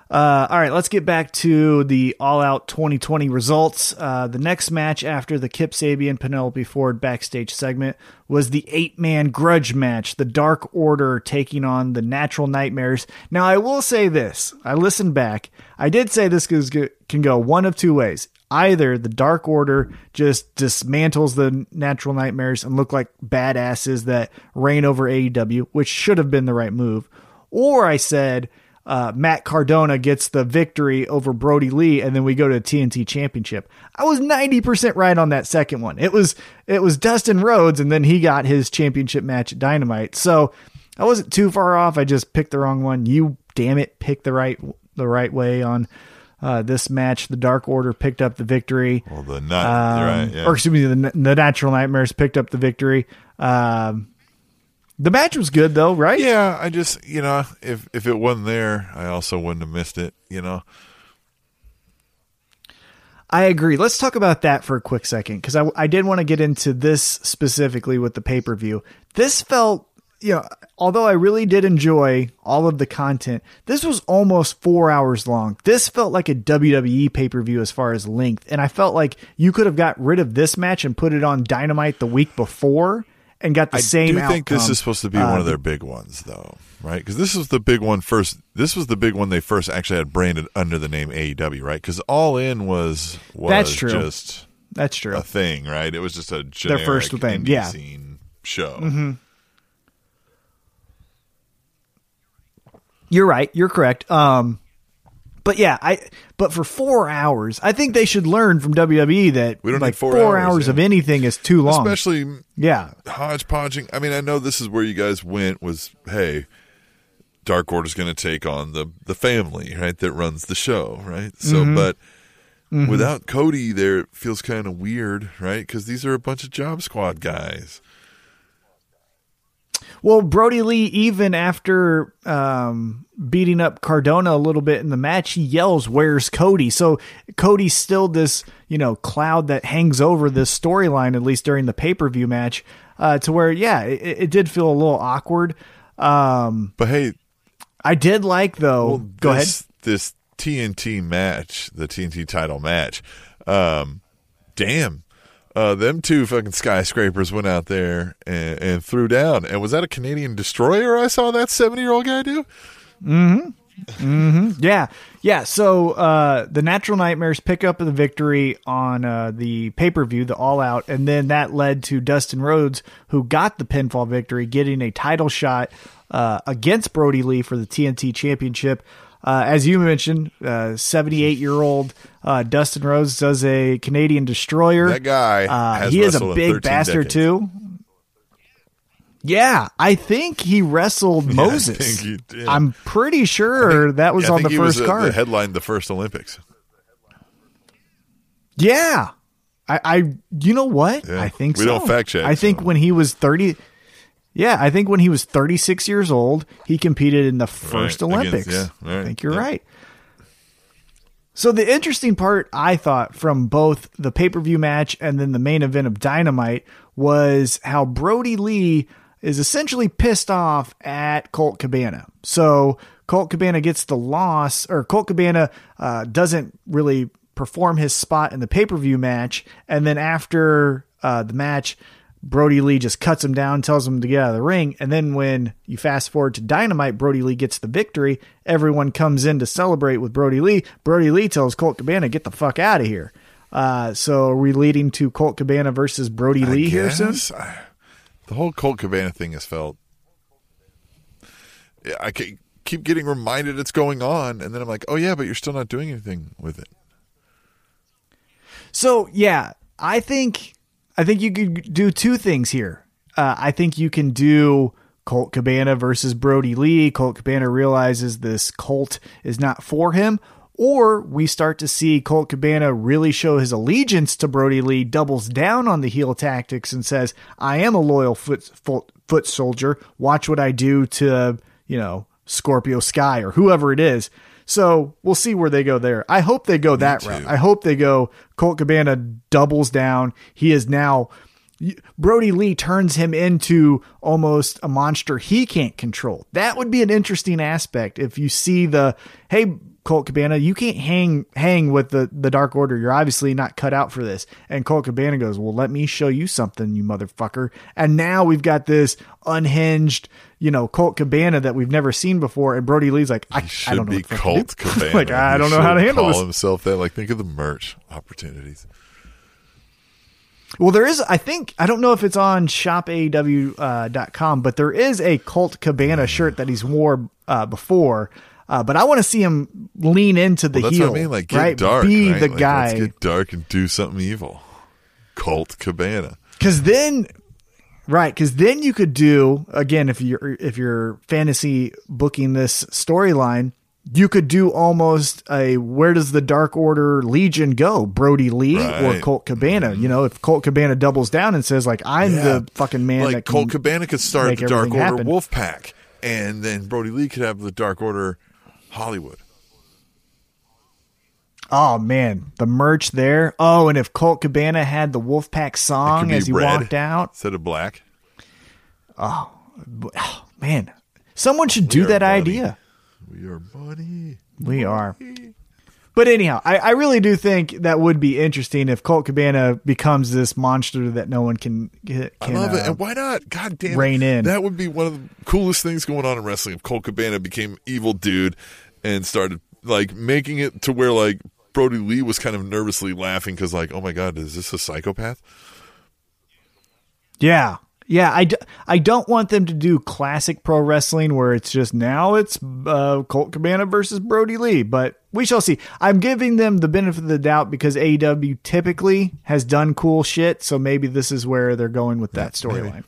Uh, all right, let's get back to the All Out 2020 results. Uh, the next match after the Kip Sabian Penelope Ford backstage segment was the eight man grudge match, the Dark Order taking on the Natural Nightmares. Now, I will say this I listened back. I did say this can go one of two ways. Either the Dark Order just dismantles the Natural Nightmares and look like badasses that reign over AEW, which should have been the right move. Or I said, uh, Matt Cardona gets the victory over Brodie Lee, and then we go to TNT Championship. I was ninety percent right on that second one. It was it was Dustin Rhodes, and then he got his championship match at Dynamite. So I wasn't too far off. I just picked the wrong one. You damn it, picked the right the right way on uh, this match. The Dark Order picked up the victory. Well, the not, um, right, yeah. or excuse me, the, the Natural Nightmares picked up the victory. Um, the match was good though, right? Yeah, I just you know if if it wasn't there, I also wouldn't have missed it. You know. I agree. Let's talk about that for a quick second because I, I did want to get into this specifically with the pay per view. This felt, you know, although I really did enjoy all of the content, this was almost four hours long. This felt like a WWE pay per view as far as length. And I felt like you could have got rid of this match and put it on Dynamite the week before and got the I same. I do outcome. think this is supposed to be uh, one of their big ones, though, right? Because this was the big one first. This was the big one they first actually had branded under the name AEW, right? Because All In was was that's true. just that's true a thing, right? It was just a their first thing, yeah. Scene show. Mm-hmm. You're right. You're correct. Um, but yeah, I but for four hours, I think they should learn from WWE that we don't like four, four, hours, hours yeah. of anything is too long. Especially yeah, hodgepodging. I mean, I know this is where you guys went was hey, Dark Order's going to take on the the family, right? That runs the show, right? So, Mhm. but Mhm. without Cody, there it feels kind of weird, right? Because these are a bunch of Job Squad guys. Well, Brodie Lee, even after um, beating up Cardona a little bit in the match, he yells, "Where's Cody?" So Cody's still this, you know, cloud that hangs over this storyline, at least during the pay per view match, uh, to where, yeah, it, it, did feel a little awkward. Um, but hey, I did like though. Well, go this, ahead. This TNT match, the TNT title match. Um, damn, uh, them two fucking skyscrapers went out there and, and, threw down. And was that a Canadian destroyer? I saw that seventy-year-old guy do. Mm-hmm. mm-hmm. Yeah. Yeah. So uh, the Natural Nightmares pick up the victory on uh, the pay per view, the All Out, and then that led to Dustin Rhodes, who got the pinfall victory, getting a title shot uh, against Brodie Lee for the TNT Championship. Uh, as you mentioned, 78 year old uh, Dustin Rhodes does a Canadian destroyer. That guy, uh, he is a big bastard decades. too. Yeah, I think he wrestled Yeah, Moses. I think he did. I'm pretty sure think- that was I on the he first was, uh, card. the headline the first Olympics. yeah, I, I, you know what? Yeah. I think We so. don't fact check, I think so. when he was 30, yeah, I think when he was 36 years old, he competed in the first Right, Olympics. against- yeah, I think you're yeah. right. So the interesting part I thought from both the pay-per-view match and then the main event of Dynamite was how Brodie Lee is essentially pissed off at Colt Cabana. So Colt Cabana gets the loss, or Colt Cabana uh, doesn't really perform his spot in the pay-per-view match, and then after uh, the match, Brodie Lee just cuts him down, tells him to get out of the ring. And then when you fast forward to Dynamite, Brodie Lee gets the victory. Everyone comes in to celebrate with Brodie Lee. Brodie Lee tells Colt Cabana, get the fuck out of here. Uh, so are we leading to Colt Cabana versus Brody I Lee here soon? I- the whole Colt Cabana thing has felt. Yeah, I keep getting reminded it's going on, and then I'm like, oh yeah, but you're still not doing anything with it. So yeah, I think I think you could do two things here. Uh, I think you can do Colt Cabana versus Brodie Lee. Colt Cabana realizes this Colt is not for him, Or we start to see Colt Cabana really show his allegiance to Brodie Lee, doubles down on the heel tactics, and says, I am a loyal foot, foot, foot soldier. Watch what I do to, you know, Scorpio Sky or whoever it is. So we'll see where they go there. I hope they go that too. route. I hope they go Colt Cabana doubles down. He is now Brodie Lee turns him into almost a monster he can't control. That would be an interesting aspect if you see the hey Colt Cabana, you can't hang hang with the the Dark Order. You're obviously not cut out for this. And Colt Cabana goes, "Well, let me show you something, you motherfucker." And now we've got this unhinged, you know, Colt Cabana that we've never seen before. And Brodie Lee's like, "I, He I should don't know be Colt do." Cabana. like I He don't know how to handle call this. himself that. Like think of the merch opportunities. Well, there is, I think, I don't know if it's on shopaew.com, uh, but there is a Colt Cabana shirt that he's wore uh, before. Uh, but I want to see him lean into the Well, that's heel. what I mean. Like get right? dark. Be right? the Like, guy. Let's get dark and do something evil. Colt Cabana. Because then, right? Because then you could do again if you're if you're fantasy booking this storyline, you could do almost a where does the Dark Order Legion go? Brodie Lee or Right. Mm-hmm. Colt Cabana? You know, if Colt Cabana doubles down and says like I'm Yeah. the fucking man like Colt Cabana could start the Dark Order happen. Wolf Pack, and then Brodie Lee could have the Dark Order Hollywood. Oh man, the merch there. Oh, and if Colt Cabana had the Wolfpack song as he red walked out, instead of black. oh, man, someone should do that idea. We are buddy. We are. But anyhow, I, I really do think that would be interesting if Colt Cabana becomes this monster that no one can can. I love it. uh, And why not? God damn it. rein in. That would be one of the coolest things going on in wrestling if Colt Cabana became evil dude and started like making it to where like Brodie Lee was kind of nervously laughing because like, oh my god, is this a psychopath? Yeah. Yeah, I, d- I don't want them to do classic pro wrestling where it's just now it's uh, Colt Cabana versus Brodie Lee, but we shall see. I'm giving them the benefit of the doubt because AEW typically has done cool shit, so maybe this is where they're going with that storyline.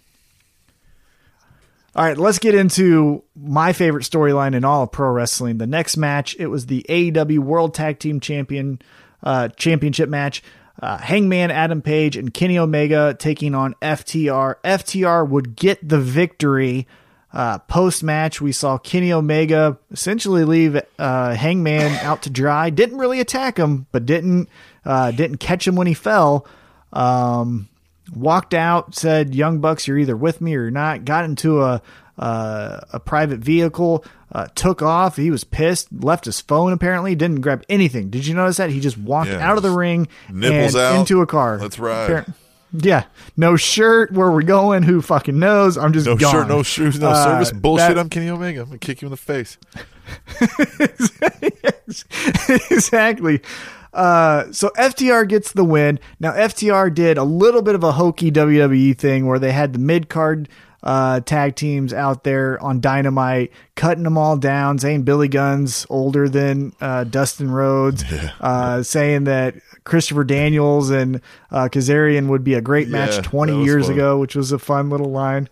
All right, let's get into my favorite storyline in all of pro wrestling. The next match, it was the AEW World Tag Team Champion uh, Championship match. Uh, Hangman Adam Page and Kenny Omega taking on FTR. FTR would get the victory. Uh, Post match, we saw Kenny Omega essentially leave uh, Hangman out to dry. Didn't really attack him, but didn't uh, didn't catch him when he fell. Um, walked out, said, "Young Bucks, you're either with me or you're not." Got into a uh, a private vehicle, uh, took off. He was pissed. Left his phone. Apparently, didn't grab anything. Did you notice that he just walked Yeah, out of the ring nipples and out. into a car? Let's ride. Appar- yeah, no shirt. Where we're going? Who fucking knows? I'm just No gone. shirt, no shoes, no Uh, service. Bullshit. that- I'm Kenny Omega. I'm gonna kick you in the face. exactly. Uh, so FTR gets the win. Now FTR did a little bit of a hokey WWE thing where they had the mid card uh, tag teams out there on Dynamite, cutting them all down, saying Billy Gunn's older than uh, Dustin Rhodes, uh, saying that Christopher Daniels and uh, Kazarian would be a great match Yeah, 20 years fun. ago, which was a fun little line.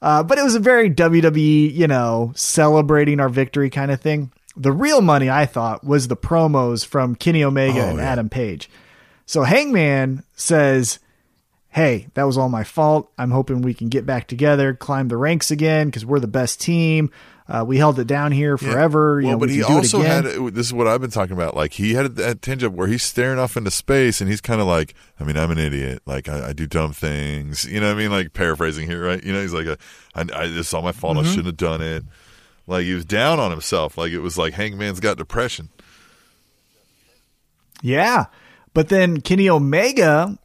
Uh, but it was a very WWE, you know, celebrating our victory kind of thing. The real money, I thought, was the promos from Kenny Omega Oh, and yeah. Adam Page. So Hangman says, Hey, that was all my fault. I'm hoping we can get back together, climb the ranks again, because we're the best team. Uh, we held it down here forever. Well, you know, but we he also it again. had this is what I've been talking about. Like he had that tinge of where he's staring off into space, and he's kind of like, I mean, I'm an idiot. Like I, I do dumb things. You know what I mean? Like paraphrasing here, right? You know, he's like, a, I, I, this is all my fault. Mm-hmm. I shouldn't have done it. Like he was down on himself. Like it was like Hangman's got depression. Yeah. But then Kenny Omega,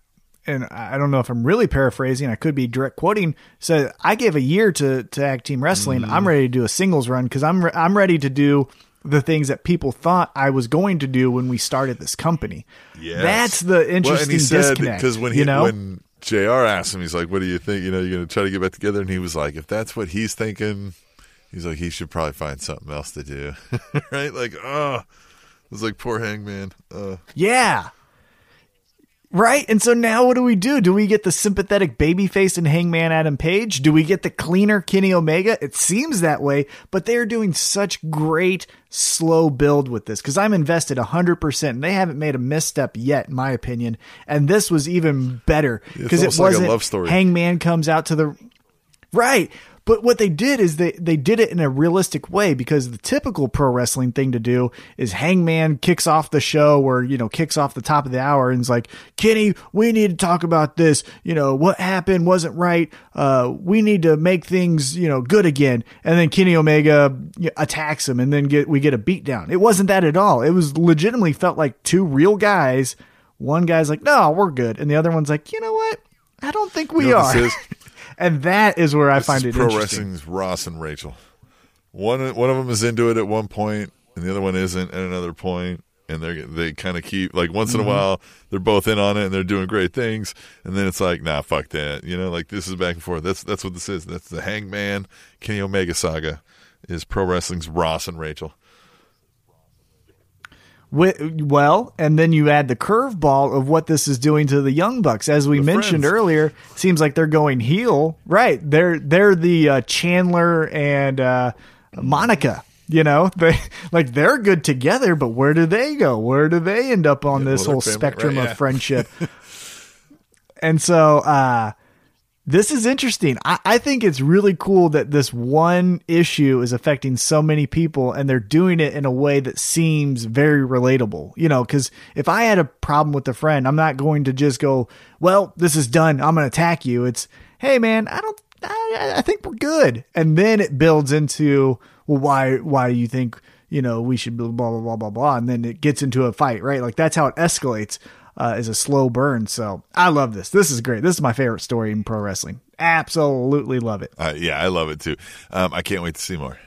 and I don't know if I'm really paraphrasing, I could be direct quoting, said, I gave a year to, to Act Team Wrestling. Mm-hmm. I'm ready to do a singles run because I'm, re- I'm ready to do the things that people thought I was going to do when we started this company. Yeah, That's the Well, interesting he said disconnect. because when he you know? when Jr. asked him, he's like, "What do you think? You know, you're going to try to get back together?" And he was like, "If that's what he's thinking, he's like, he should probably find something else to do." right? Like, oh, it was like poor Hangman. Uh, Yeah. Right. And so now what do we do? Do we get the sympathetic babyface and Hangman Adam Page? Do we get the cleaner Kenny Omega? It seems that way, but they're doing such great slow build with this because I'm invested 100% and they haven't made a misstep yet, in my opinion. And this was even better because it like wasn't love story. Hangman comes out to the. Right. But what they did is they, they did it in a realistic way because the typical pro wrestling thing to do is Hangman kicks off the show or, you know, kicks off the top of the hour and is like, Kenny, we need to talk about this. You know, what happened wasn't right. Uh, we need to make things, you know, good again. And then Kenny Omega attacks him and then get, we get a beatdown. It wasn't that at all. It was legitimately felt like two real guys. One guy's like, no, we're good. And the other one's like, you know what? I don't think we You know are. and that is where I This find is it pro wrestling's Ross and Rachel. One one of them is into it at one point, and the other one isn't at another point, and they they kind of keep like once in Mm-hmm. a while they're both in on it and they're doing great things, and then it's like nah, fuck that, you know, like this is back and forth. That's that's what this is. That's the Hangman Kenny Omega saga. Is pro wrestling's Ross and Rachel. Well, and then you add the curveball of what this is doing to the Young Bucks. As we The mentioned friends. earlier, seems like they're going heel. Right? They're they're the uh, Chandler and uh, Monica. You know, they like they're good together, but where do they go? Where do they end up on Yeah, this well, whole family, spectrum right, of friendship? and so, uh, this is interesting. I, I think it's really cool that this one issue is affecting so many people and they're doing it in a way that seems very relatable. You know, because if I had a problem with a friend, I'm not going to just go, well, this is done. I'm going to attack you. It's, hey, man, I don't, I, think we're good. And then it builds into, well, why, why do you think, you know, we should blah, blah, blah, blah, blah. And then it gets into a fight, right? Like that's how it escalates uh, is a slow burn. So I love this. This is great. This is my favorite story in pro wrestling. Absolutely love it. Uh, yeah, I love it too. Um, I can't wait to see more.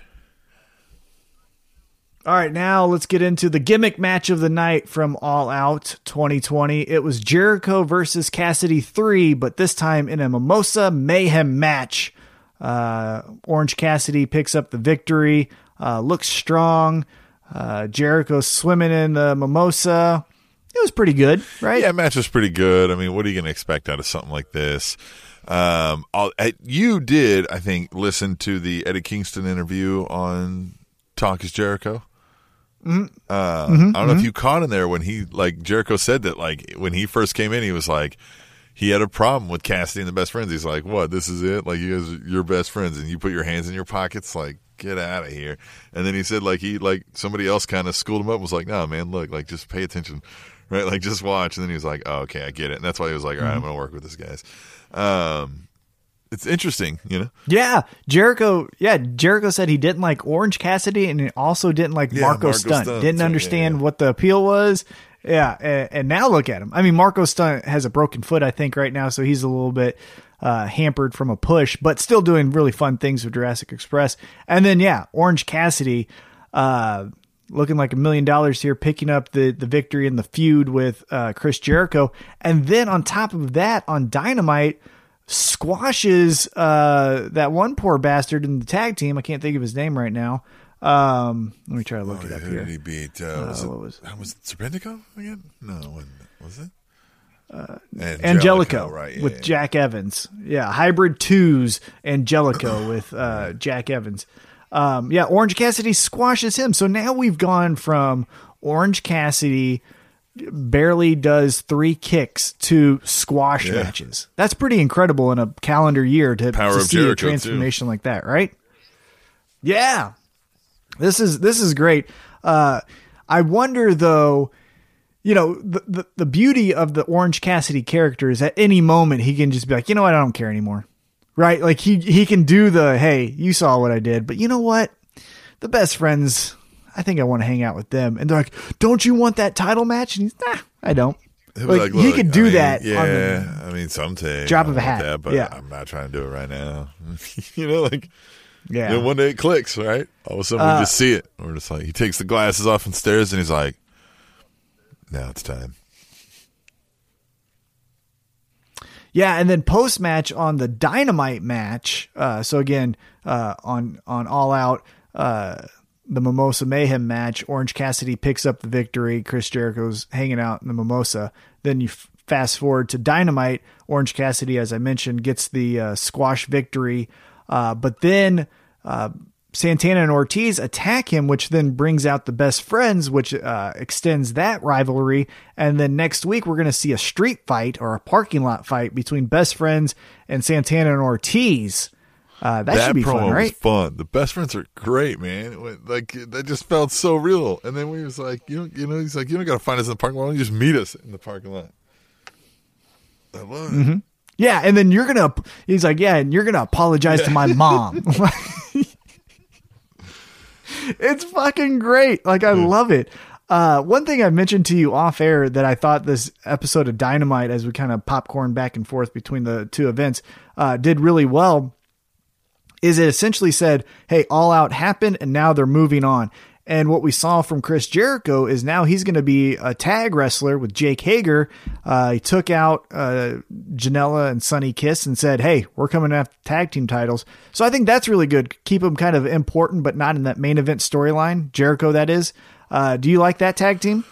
All right, now let's get into the gimmick match of the night from All Out 2020. It was Jericho versus Cassidy 3, but this time in a Mimosa Mayhem match. Uh, Orange Cassidy picks up the victory, uh, looks strong. Uh, Jericho swimming in the Mimosa. It was pretty good, right? Yeah, match was pretty good. I mean, what are you going to expect out of something like this? Um, I, you did, I think, listen to the Eddie Kingston interview on Talk is Jericho. Uh, I don't know if you caught in there when he like Jericho said that like when he first came in, he was like he had a problem with Cassidy and the best friends. He's like, "What? This is it? Like you guys, are your best friends, and you put your hands in your pockets? Like get out of here!" And then he said like he like somebody else kind of schooled him up. and Was like, "No, man, look, like just pay attention, right? Like just watch." And then he was like, "Oh, okay, I get it." And that's why he was like, "All right, I'm gonna work with this guys." Um, it's interesting, you know. Yeah, Jericho. Yeah, Jericho said he didn't like Orange Cassidy, and he also didn't like Yeah, Marco, Marco Stunt. Stunt, Didn't yeah, understand yeah. what the appeal was. Yeah, and, and now look at him. I mean, Marco Stunt has a broken foot, I think, right now, so he's a little bit uh, hampered from a push, but still doing really fun things with Jurassic Express. And then, yeah, Orange Cassidy. Uh, looking like a million dollars here, picking up the the victory in the feud with uh, Chris Jericho, and then on top of that, on Dynamite, squashes uh, that one poor bastard in the tag team. I can't think of his name right now. Um, let me try to look it up Who here. did he beat? Uh, was, it, what was- was it Serpentico again? No, wasn't it? was it? Uh, Angelico, right? yeah, with yeah. Jack Evans. Yeah, hybrid twos Angelico with uh, Jack Evans. Um, yeah, Orange Cassidy squashes him. So now we've gone from Orange Cassidy barely does three kicks to squash Yeah. matches. That's pretty incredible in a calendar year to, to see Jericho, a too. transformation like that, right? Yeah. This is this is great. Uh, I wonder though, you know, the, the the beauty of the Orange Cassidy character is at any moment he can just be like, you know what, I don't care anymore, right? Like he he can do the hey, you saw what I did, but you know what, the best friends, I think I want to hang out with them, and they're like, don't you want that title match? And he's nah, I don't. Be Like, he "Look, could I do mean, that on Yeah, the I mean, someday drop of a hat, that, but yeah. I'm not trying to do it right now. you know, like Yeah. then one day it clicks, right? All of a sudden Uh, we just see it. We're just like he takes the glasses off and stares, and he's like, "Now it's time." Yeah, and then post match on the Dynamite match. Uh, so again, uh, on on All Out, uh, the Mimosa Mayhem match, Orange Cassidy picks up the victory. Chris Jericho's hanging out in the Mimosa. Then you f- fast forward to Dynamite. Orange Cassidy, as I mentioned, gets the uh, squash victory. Uh, but then uh, Santana and Ortiz attack him, which then brings out the best friends, which uh, extends that rivalry. And then next week, we're going to see a street fight or a parking lot fight between best friends and Santana and Ortiz. Uh, that, that should be fun, right? fun. The best friends are great, man. Went- Like that just felt so real. And then we was like, you know, you know, he's like, you don't got to find us in the parking lot. You just meet us in the parking lot? I love it. Mm-hmm. Yeah, and then you're gonna. He's like, yeah, and you're gonna apologize to my mom. it's fucking great. Like I love it. Uh, one thing I mentioned to you off air that I thought this episode of Dynamite, as we kind of popcorn back and forth between the two events, uh, did really well. Is it essentially said, "Hey, All Out happened, and now they're moving on." And what we saw from Chris Jericho is now he's going to be a tag wrestler with Jake Hager. Uh, he took out uh, Janela and Sonny Kiss and said, "Hey, we're coming after tag team titles." So I think that's really good. Keep them kind of important, but not in that main event storyline. Jericho, that is. Uh, do you like that tag team?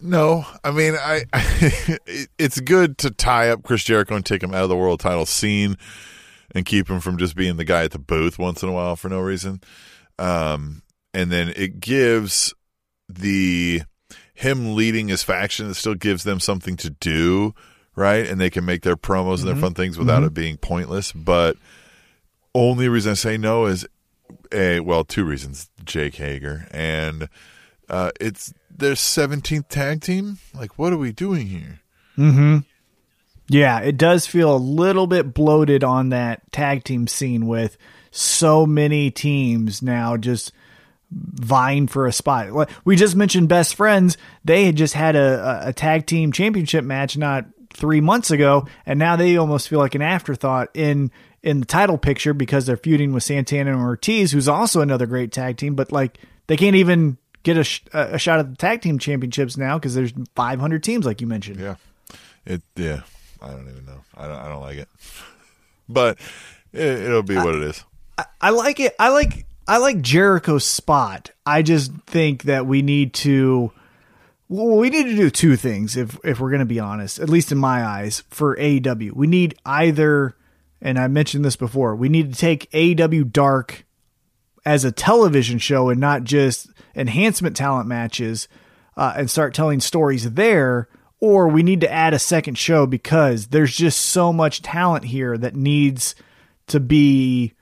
No, I mean, I, it, it's good to tie up Chris Jericho and take him out of the world title scene and keep him from just being the guy at the booth once in a while for no reason. Um, and then it gives the him leading his faction. It still gives them something to do, right? And they can make their promos and their fun things without it being pointless. But only reason I say no is a well, two reasons. Jake Hager and uh, it's their seventeenth tag team. Like, what are we doing here? Mm-hmm. Yeah, it does feel a little bit bloated on that tag team scene with so many teams now just vying for a spot. Like, We just mentioned best friends. They had just had a, a, tag team championship match not three months ago, and now they almost feel like an afterthought in in the title picture because they're feuding with Santana and Ortiz, who's also another great tag team. But like they can't even get a, sh- a shot at the tag team championships now because there's 500 teams, like you mentioned. Yeah, it. Yeah, I don't even know. I don't. I don't like it. But it, it'll be what it is. I like it. I like I like Jericho's spot. I just think that we need to we need to do two things if if we're going to be honest, at least in my eyes for AEW. We need either and I mentioned this before, we need to take AEW Dark as a television show and not just enhancement talent matches uh, and start telling stories there or we need to add a second show because there's just so much talent here that needs to be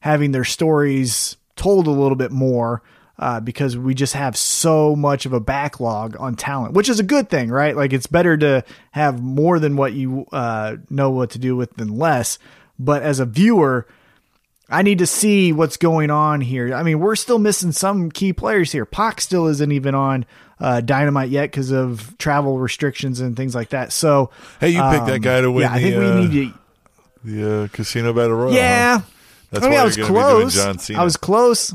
having their stories told a little bit more uh, because we just have so much of a backlog on talent, which is a good thing, right? Like it's better to have more than what you uh, know what to do with than less. But as a viewer, I need to see what's going on here. I mean, we're still missing some key players here. Pac still isn't even on uh, Dynamite yet because of travel restrictions and things like that. So, Hey, you picked that um, guy to win Yeah, I the, think uh, we need to. The uh, Casino Battle Royal. Yeah. huh? That's I mean, why I was gonna be doing close. John Cena. I was close.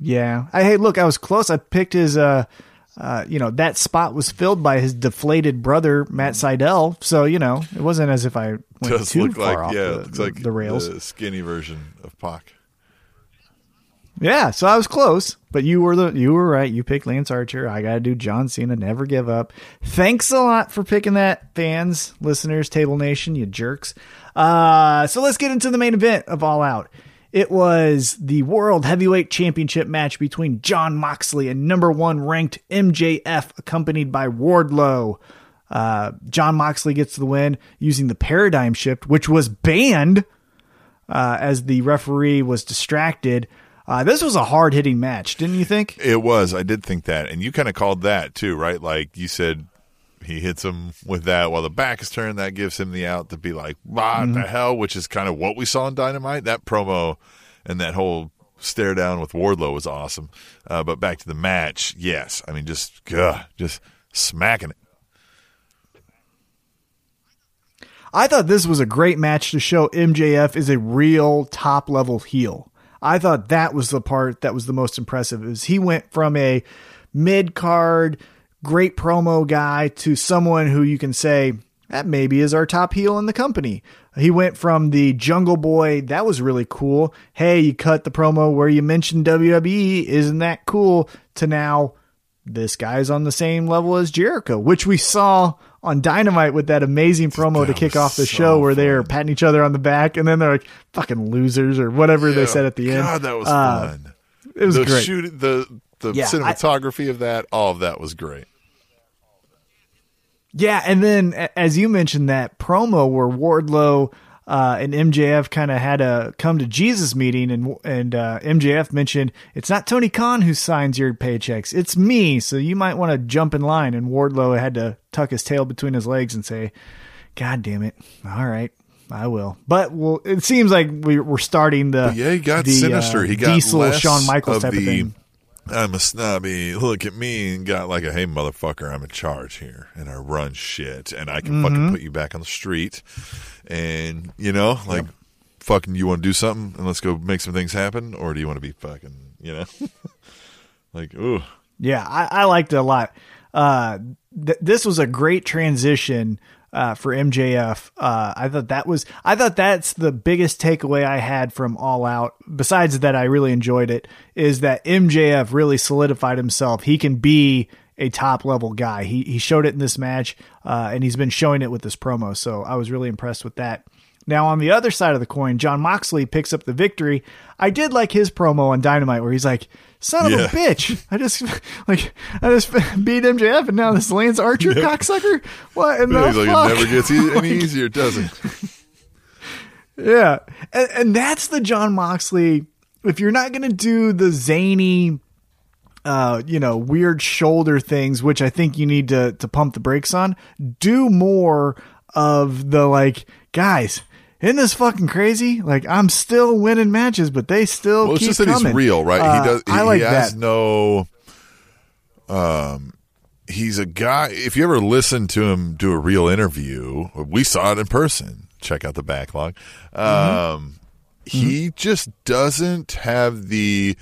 Yeah. I hey, look, I was close. I picked his uh uh, you know, that spot was filled by his deflated brother, Matt Sydal. So, you know, it wasn't as if I went Does too look far like off yeah, the, looks like the rails. the skinny version of Pac. Yeah, so I was close, but you were the you were right. You picked Lance Archer. I got to do John Cena. Never give up. Thanks a lot for picking that, fans, listeners, Table Nation, you jerks. Uh, so let's get into the main event of All Out. It was the World Heavyweight Championship match between Jon Moxley and number one ranked MJF, accompanied by Wardlow. Uh, Jon Moxley gets the win using the Paradigm Shift, which was banned uh, as the referee was distracted. Uh, this was a hard hitting match, didn't you think? It was. I did think that, and you kind of called that too, right? Like you said, he hits him with that while the back is turned. That gives him the out to be like, "What Mm-hmm. the hell?" Which is kind of what we saw in Dynamite. That promo and that whole stare down with Wardlow was awesome. Uh, but back to the match, yes. I mean, just, ugh, just smacking it. I thought this was a great match to show MJF is a real top level heel. I thought that was the part that was the most impressive is he went from a mid card great promo guy to someone who you can say that maybe is our top heel in the company. He went from the Jungle Boy, that was really cool. Hey, you cut the promo where you mentioned WWE, isn't that cool? To now this guy's on the same level as Jericho, which we saw on Dynamite with that amazing promo to kick off the so show where they're patting each other on the back and then they're like fucking losers or whatever they said at the end. God, that was Uh, fun. It was the great. shoot, the the Yeah, I- cinematography of that, all of that was great. Yeah, and then as you mentioned that promo where Wardlow uh, and MJF kind of had a come to Jesus meeting, and and uh, MJF mentioned it's not Tony Khan who signs your paychecks, it's me. So you might want to jump in line. And Wardlow had to tuck his tail between his legs and say, "God damn it! All right." I will, but well, it seems like we, we're starting the yeah, he got the, sinister. uh, he got Diesel Shawn Michaels of type the, of thing. I'm a snobby. Look at me, and got like a hey motherfucker, I'm in charge here, and I run shit, and I can Mm-hmm. fucking put you back on the street, and you know, like fucking, you want to do something, and let's go make some things happen, or do you want to be fucking, you know, like ooh, Yeah, I, I liked it a lot. Uh, th- this was a great transition uh, for MJF. Uh, I thought that was, I thought that's the biggest takeaway I had from All Out. Besides that, I really enjoyed it. Is that MJF really solidified himself? He can be a top level guy. He he showed it in this match, uh, and he's been showing it with this promo. So I was really impressed with that. Now, on the other side of the coin, Jon Moxley picks up the victory. I did like his promo on Dynamite where he's like, son of a bitch. I just, like, I just beat MJF and now this Lance Archer cocksucker? What in the he's like fuck? it never gets e- any easier, does it? Yeah. And, and that's the Jon Moxley. If you're not going to do the zany, uh, you know, weird shoulder things, which I think you need to, to pump the brakes on, do more of the like, guys, isn't this fucking crazy? Like, I'm still winning matches, but they still Well, it's keep just that coming. he's real, right? Uh, he does. He, I like he has that. no. Um, he's a guy. If you ever listen to him do a real interview, we saw it in person. Check out the backlog. Mm-hmm. Um, he just doesn't have the.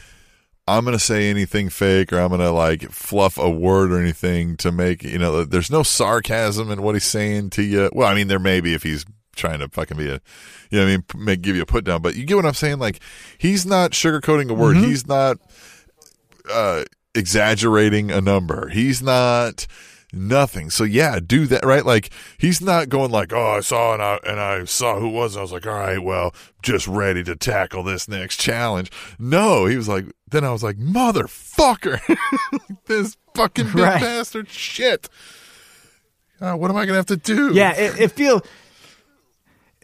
I'm going to say anything fake, or I'm going to like fluff a word or anything to make you know. There's no sarcasm in what he's saying to you. Well, I mean, there may be if he's trying to fucking be a, you know, what I mean, make, give you a put down. But you get what I'm saying? Like he's not sugarcoating a word. He's not uh, exaggerating a number. He's not nothing. So yeah, do that right. Like he's not going like, oh, I saw and I and I saw who it was. I was like, all right, well, just ready to tackle this next challenge. No, he was like. Then I was like, motherfucker, this fucking big Right. bastard shit. Uh, what am I gonna have to do? Yeah, it, it feels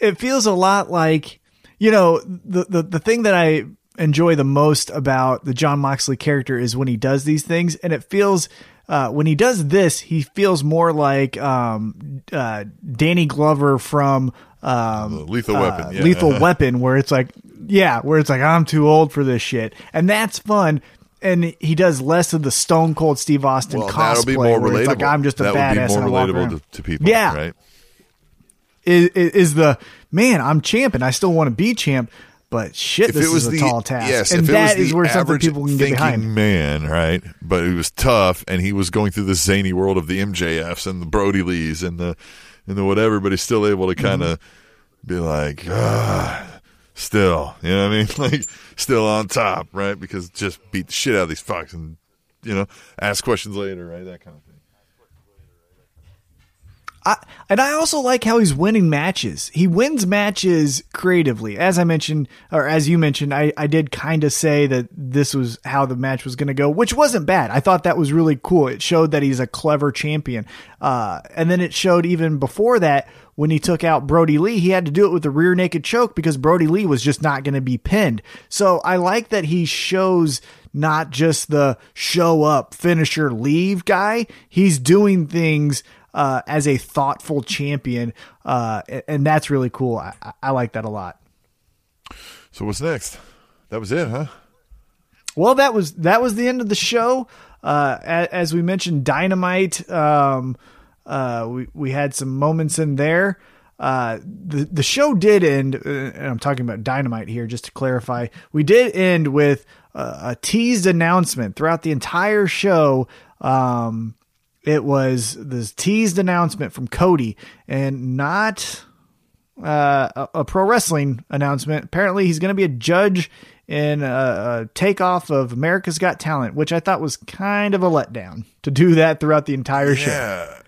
it feels a lot like you know the, the the thing that I enjoy the most about the Jon Moxley character is when he does these things, and it feels uh, when he does this, he feels more like um, uh, Danny Glover from um, Lethal uh, Weapon, yeah. Lethal Weapon, where it's like, yeah, where it's like I'm too old for this shit, and that's fun. And he does less of the Stone Cold Steve Austin well, cosplay, that'll be more relatable. like I'm just a that badass would be more relatable to, to people. Yeah. right. Is, is the man. I'm champ, and I still want to be champ. But shit, if this it was is a the tall task, yes, and was is where something people can get behind. man, right? But it was tough, and he was going through the zany world of the MJFs and the Brodie Lees and the and the whatever. But he's still able to kind of Mm-hmm. be like, ah, still, you know what I mean? Like, still on top, right? Because just beat the shit out of these fucks and you know ask questions later, right? That kind of thing. I, and I also like how he's winning matches. He wins matches creatively. As I mentioned, or as you mentioned, I, I did kind of say that this was how the match was going to go, which wasn't bad. I thought that was really cool. It showed that he's a clever champion. Uh, and then it showed even before that when he took out Brodie Lee, he had to do it with the rear naked choke because Brodie Lee was just not going to be pinned. So I like that he shows not just the show up, finisher, leave guy. He's doing things uh, as a thoughtful champion, uh, and that's really cool. I, I- like that a lot. So what's next? That was it, huh? Well, that was that was the end of the show. Uh, as, as we mentioned, Dynamite. Um, uh, we we had some moments in there. Uh, the the show did end, uh, and I'm talking about Dynamite here, just to clarify. We did end with uh, a teased announcement throughout the entire show. Um, it was this teased announcement from Cody, and not uh, a, a pro wrestling announcement. Apparently, he's going to be a judge in a, a takeoff of America's Got Talent, which I thought was kind of a letdown to do that throughout the entire show. Yeah.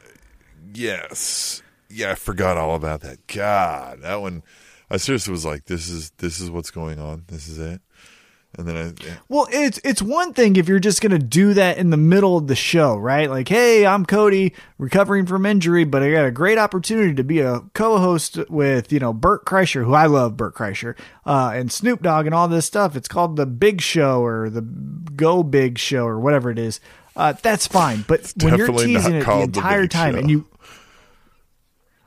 Yes. Yeah, I forgot all about that. God, that one. I seriously was like, "This is this is what's going on. This is it." And then I, yeah. Well, it's it's one thing if you're just gonna do that in the middle of the show, right? Like, hey, I'm Cody, recovering from injury, but I got a great opportunity to be a co-host with you know Bert Kreischer, who I love, Bert Kreischer, uh, and Snoop Dogg, and all this stuff. It's called the Big Show or the Go Big Show or whatever it is. Uh, that's fine, but when you're teasing it the called the entire time, Show. and you,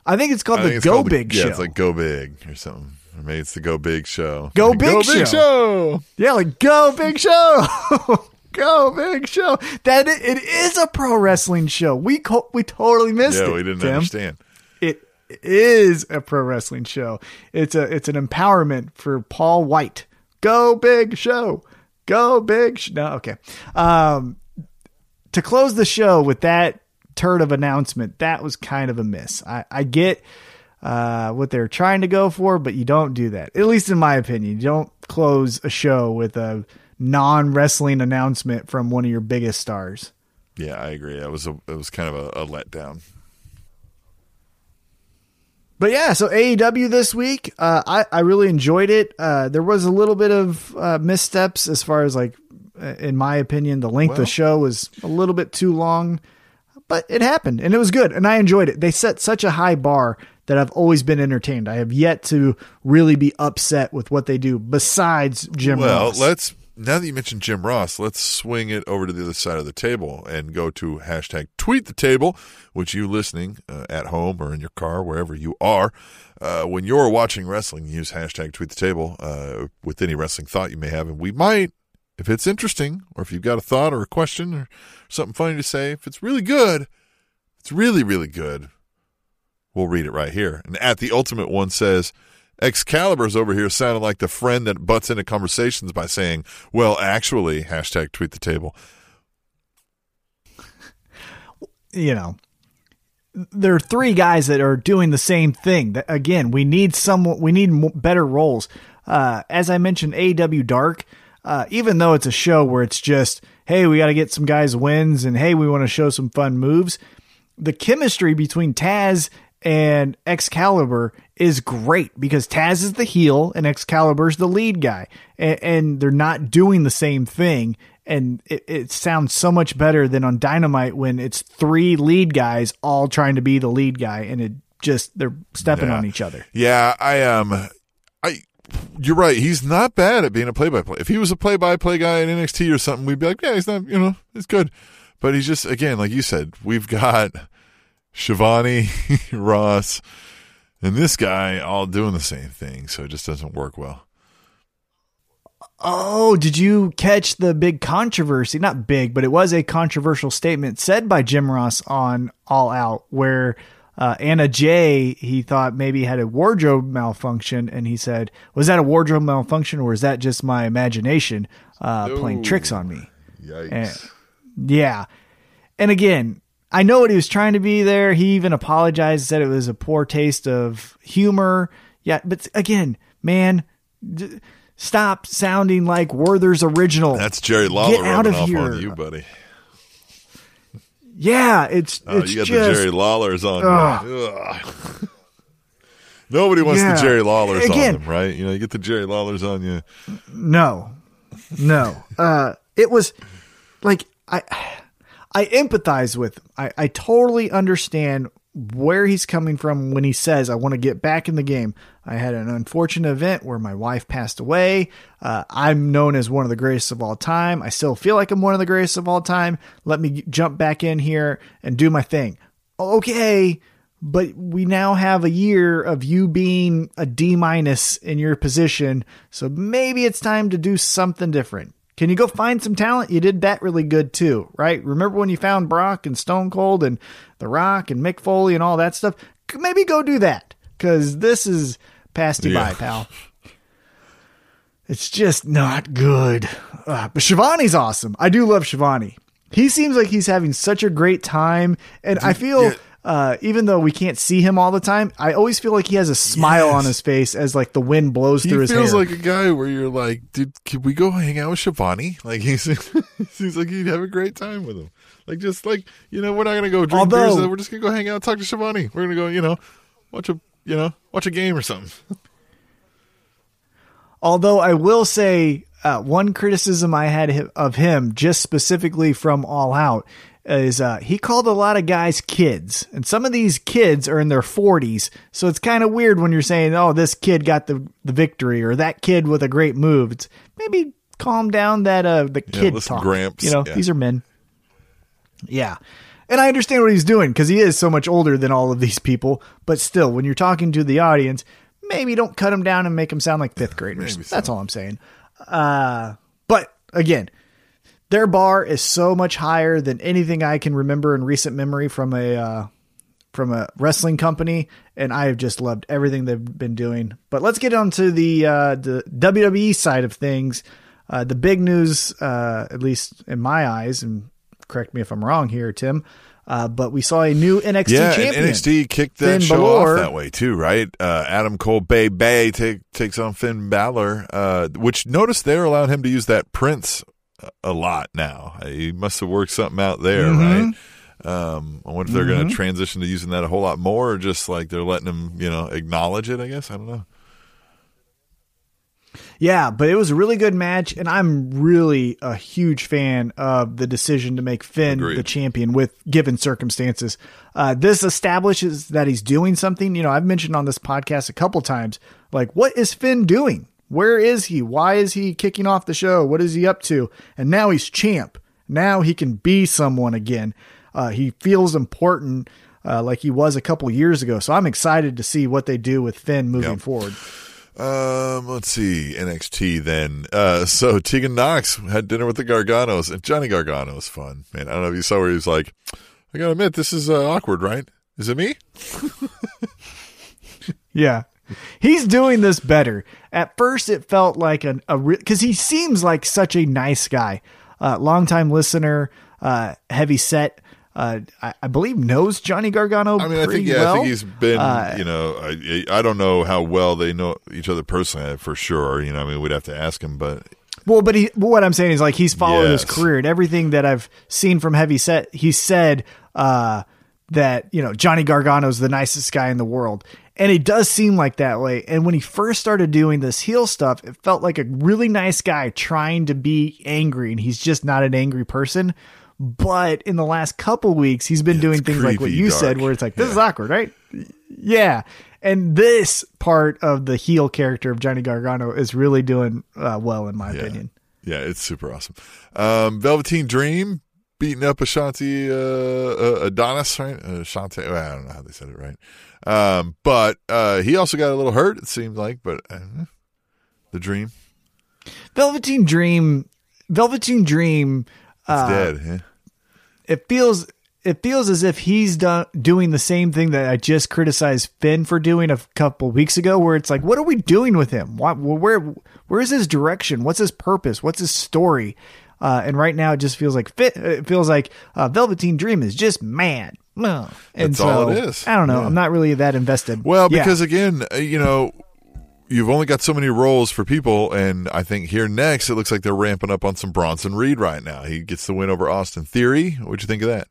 I think it's called the it's Go called the- Big yeah, Show. it's like Go Big or something. Or maybe it's the Go Big Show. Go Like, Big Go Show. Big Show. Yeah, like go big show, go big show. That it, it is a pro wrestling show. We co- we totally missed Yeah, it. we didn't Tim. understand. It is a pro wrestling show. It's a it's an empowerment for Paul White. Go big show, go big. Sh- no, okay. Um, to close the show with that turd of announcement, that was kind of a miss. I, I get uh, what they're trying to go for, but you don't do that. At least in my opinion, you don't close a show with a non wrestling announcement from one of your biggest stars. Yeah, I agree. That was a it was kind of a, a letdown. But yeah, so AEW this week, uh, I I really enjoyed it. Uh, there was a little bit of uh, missteps as far as like, uh, in my opinion, the length of the show was a little bit too long, but it happened and it was good and I enjoyed it. They set such a high bar that I've always been entertained. I have yet to really be upset with what they do. Besides Jim well, Ross. let's now that you mentioned Jim Ross, let's swing it over to the other side of the table and go to hashtag tweet the table, which you listening uh, at home or in your car, wherever you are, uh, when you're watching wrestling, use hashtag tweet the table uh, with any wrestling thought you may have, and we might. If it's interesting, or if you've got a thought or a question or something funny to say, if it's really good, it's really, really good, we'll read it right here. And at the ultimate one says, Excalibur's over here sounding like the friend that butts into conversations by saying, well, actually, hashtag tweet the table. you know, there are three guys that are doing the same thing. Again, we need some, we need better roles. Uh, as I mentioned, AEW Dark, uh, even though it's a show where it's just, hey, we got to get some guys wins, and hey, we want to show some fun moves. The chemistry between Taz and Excalibur is great because Taz is the heel and Excalibur's the lead guy, and, and they're not doing the same thing. And it, it sounds so much better than on Dynamite when it's three lead guys all trying to be the lead guy, and it just they're stepping Yeah. on each other. Yeah, I am. Um, I. You're right. He's not bad at being a play-by-play. If he was a play-by-play guy in NXT or something, we'd be like, yeah, he's not. You know, it's good. But he's just again, like you said, we've got Schiavone, Ross, and this guy all doing the same thing, so it just doesn't work well. Oh, did you catch the big controversy? Not big, but it was a controversial statement said by Jim Ross on All Out, where uh, Anna Jay he thought maybe had a wardrobe malfunction, and he said, "Was that a wardrobe malfunction, or is that just my imagination uh, playing tricks on me?" Yikes! Yeah. And again, I know what he was trying to be there. He even apologized, said it was a poor taste of humor. Yeah, but again, man, d- stop sounding like Werther's original. That's Jerry Lawler Get out of off here. on you, buddy. yeah, it's Oh, it's you got just the Jerry Lawlers on Ugh. Nobody wants Yeah. the Jerry Lawlers Again- on them, right? You know, you get the Jerry Lawlers on you. no, no. Uh, it was like I I empathize with him. I I totally understand where he's coming from when he says I want to get back in the game. I had an unfortunate event where my wife passed away. Uh, I'm known as one of the greatest of all time. I still feel like I'm one of the greatest of all time. Let me jump back in here and do my thing. Okay, but we now have a year of you being a D minus in your position, so maybe it's time to do something different. Can you go find some talent? You did that really good too, right? Remember when you found Brock and Stone Cold and The Rock and Mick Foley and all that stuff? Maybe go do that because this is past you Yeah. by, pal. It's just not good. Uh, but Schiavone's awesome. I do love Schiavone. He seems like he's having such a great time, and I feel yeah. Uh, even though we can't see him all the time, I always feel like he has a smile Yes. on his face as like the wind blows He through his hair. He feels like a guy where you're like, dude, can we go hang out with Schiavone? Like he seems like he'd have a great time with him. Like just like you know, we're not gonna go drink beers. We're just gonna go hang out, and talk to Schiavone. We're gonna go, you know, watch a you know watch a game or something. Although I will say, uh, one criticism I had of him, just specifically from All Out, is uh, he called a lot of guys kids, and some of these kids are in their forties. So it's kind of weird when you're saying, "Oh, this kid got the the victory," or "That kid with a great move." It's maybe calm down that uh the kid listen, talk. Gramps. You know, Yeah. these are men. Yeah. And I understand what he's doing because he is so much older than all of these people. But still, when you're talking to the audience, maybe don't cut him down and make him sound like fifth graders. So. That's all I'm saying. Uh, but again, their bar is so much higher than anything I can remember in recent memory from a uh, from a wrestling company, and I have just loved everything they've been doing. But let's get on to the uh, the WWE side of things. Uh, the big news, uh, at least in my eyes, and correct me if I'm wrong here, Tim. Uh, but we saw a new NXT yeah, champion. NXT kicked that Finn show Balor. off that way too, right? Uh, Adam Cole Bay Bay take, takes on Finn Balor, uh, which notice they're allowing him to use that Prince a- lot now. He must have worked something out there, Mm-hmm. right? Um, I wonder if they're going to transition to using that a whole lot more, or just like they're letting him, you know, acknowledge it. I guess I don't know. Yeah, but it was a really good match, and I'm really a huge fan of the decision to make Finn Agreed. the champion with given circumstances. Uh, this establishes that he's doing something. You know, I've mentioned on this podcast a couple times, like, what is Finn doing? Where is he? Why is he kicking off the show? What is he up to? And now he's champ. Now he can be someone again. Uh, he feels important. Uh, like he was a couple years ago. So I'm excited to see what they do with Finn moving Yep. forward. Um, let's see NXT then. Uh, so Tegan Nox had dinner with the Garganos, and Johnny Gargano was fun, man. I don't know if you saw where he was like, "I gotta admit, this is uh, awkward, right? Is it me?" Yeah. He's doing this better. At first, it felt like an, a because he seems like such a nice guy. Uh, longtime listener, uh, heavy set. Uh, I, I believe knows Johnny Gargano. I mean, I think yeah, well. I think he's been, Uh, you know, I, I don't know how well they know each other personally for sure. You know, I mean, we'd have to ask him, but Well, but he, but what I'm saying is like he's followed his career and everything that I've seen from Heavy Set. He said uh, that you know Johnny Gargano's the nicest guy in the world, and it does seem like that way. And when he first started doing this heel stuff, it felt like a really nice guy trying to be angry, and he's just not an angry person. But in the last couple weeks, he's been doing it's things like what you dark. said, where it's like this Yeah. is awkward, right? Yeah. And this part of the heel character of Johnny Gargano is really doing uh, well, in my yeah, opinion. yeah, it's super awesome. Um, Velveteen Dream beating up Ashante uh, uh, Adonis, right? Uh, Ashante, well, I don't know how they said it right. Um, but uh, he also got a little hurt. It seemed like, but uh, the Dream Velveteen Dream, Velveteen Dream. Uh, dead. Yeah. it feels it feels as if he's done doing the same thing that I just criticized Finn for doing a couple weeks ago, where it's like, what are we doing with him? Why, where where is his direction? What's his purpose? What's his story? Uh, and right now, it just feels like fit. It feels like uh, Velveteen Dream is just mad. And That's so, all it is. I don't know. Yeah. I'm not really that invested. Well, Yeah. because again, uh, you know, you've only got so many roles for people, and I think here next it looks like they're ramping up on some Bronson Reed right now. He gets the win over Austin Theory. What'd you think of that?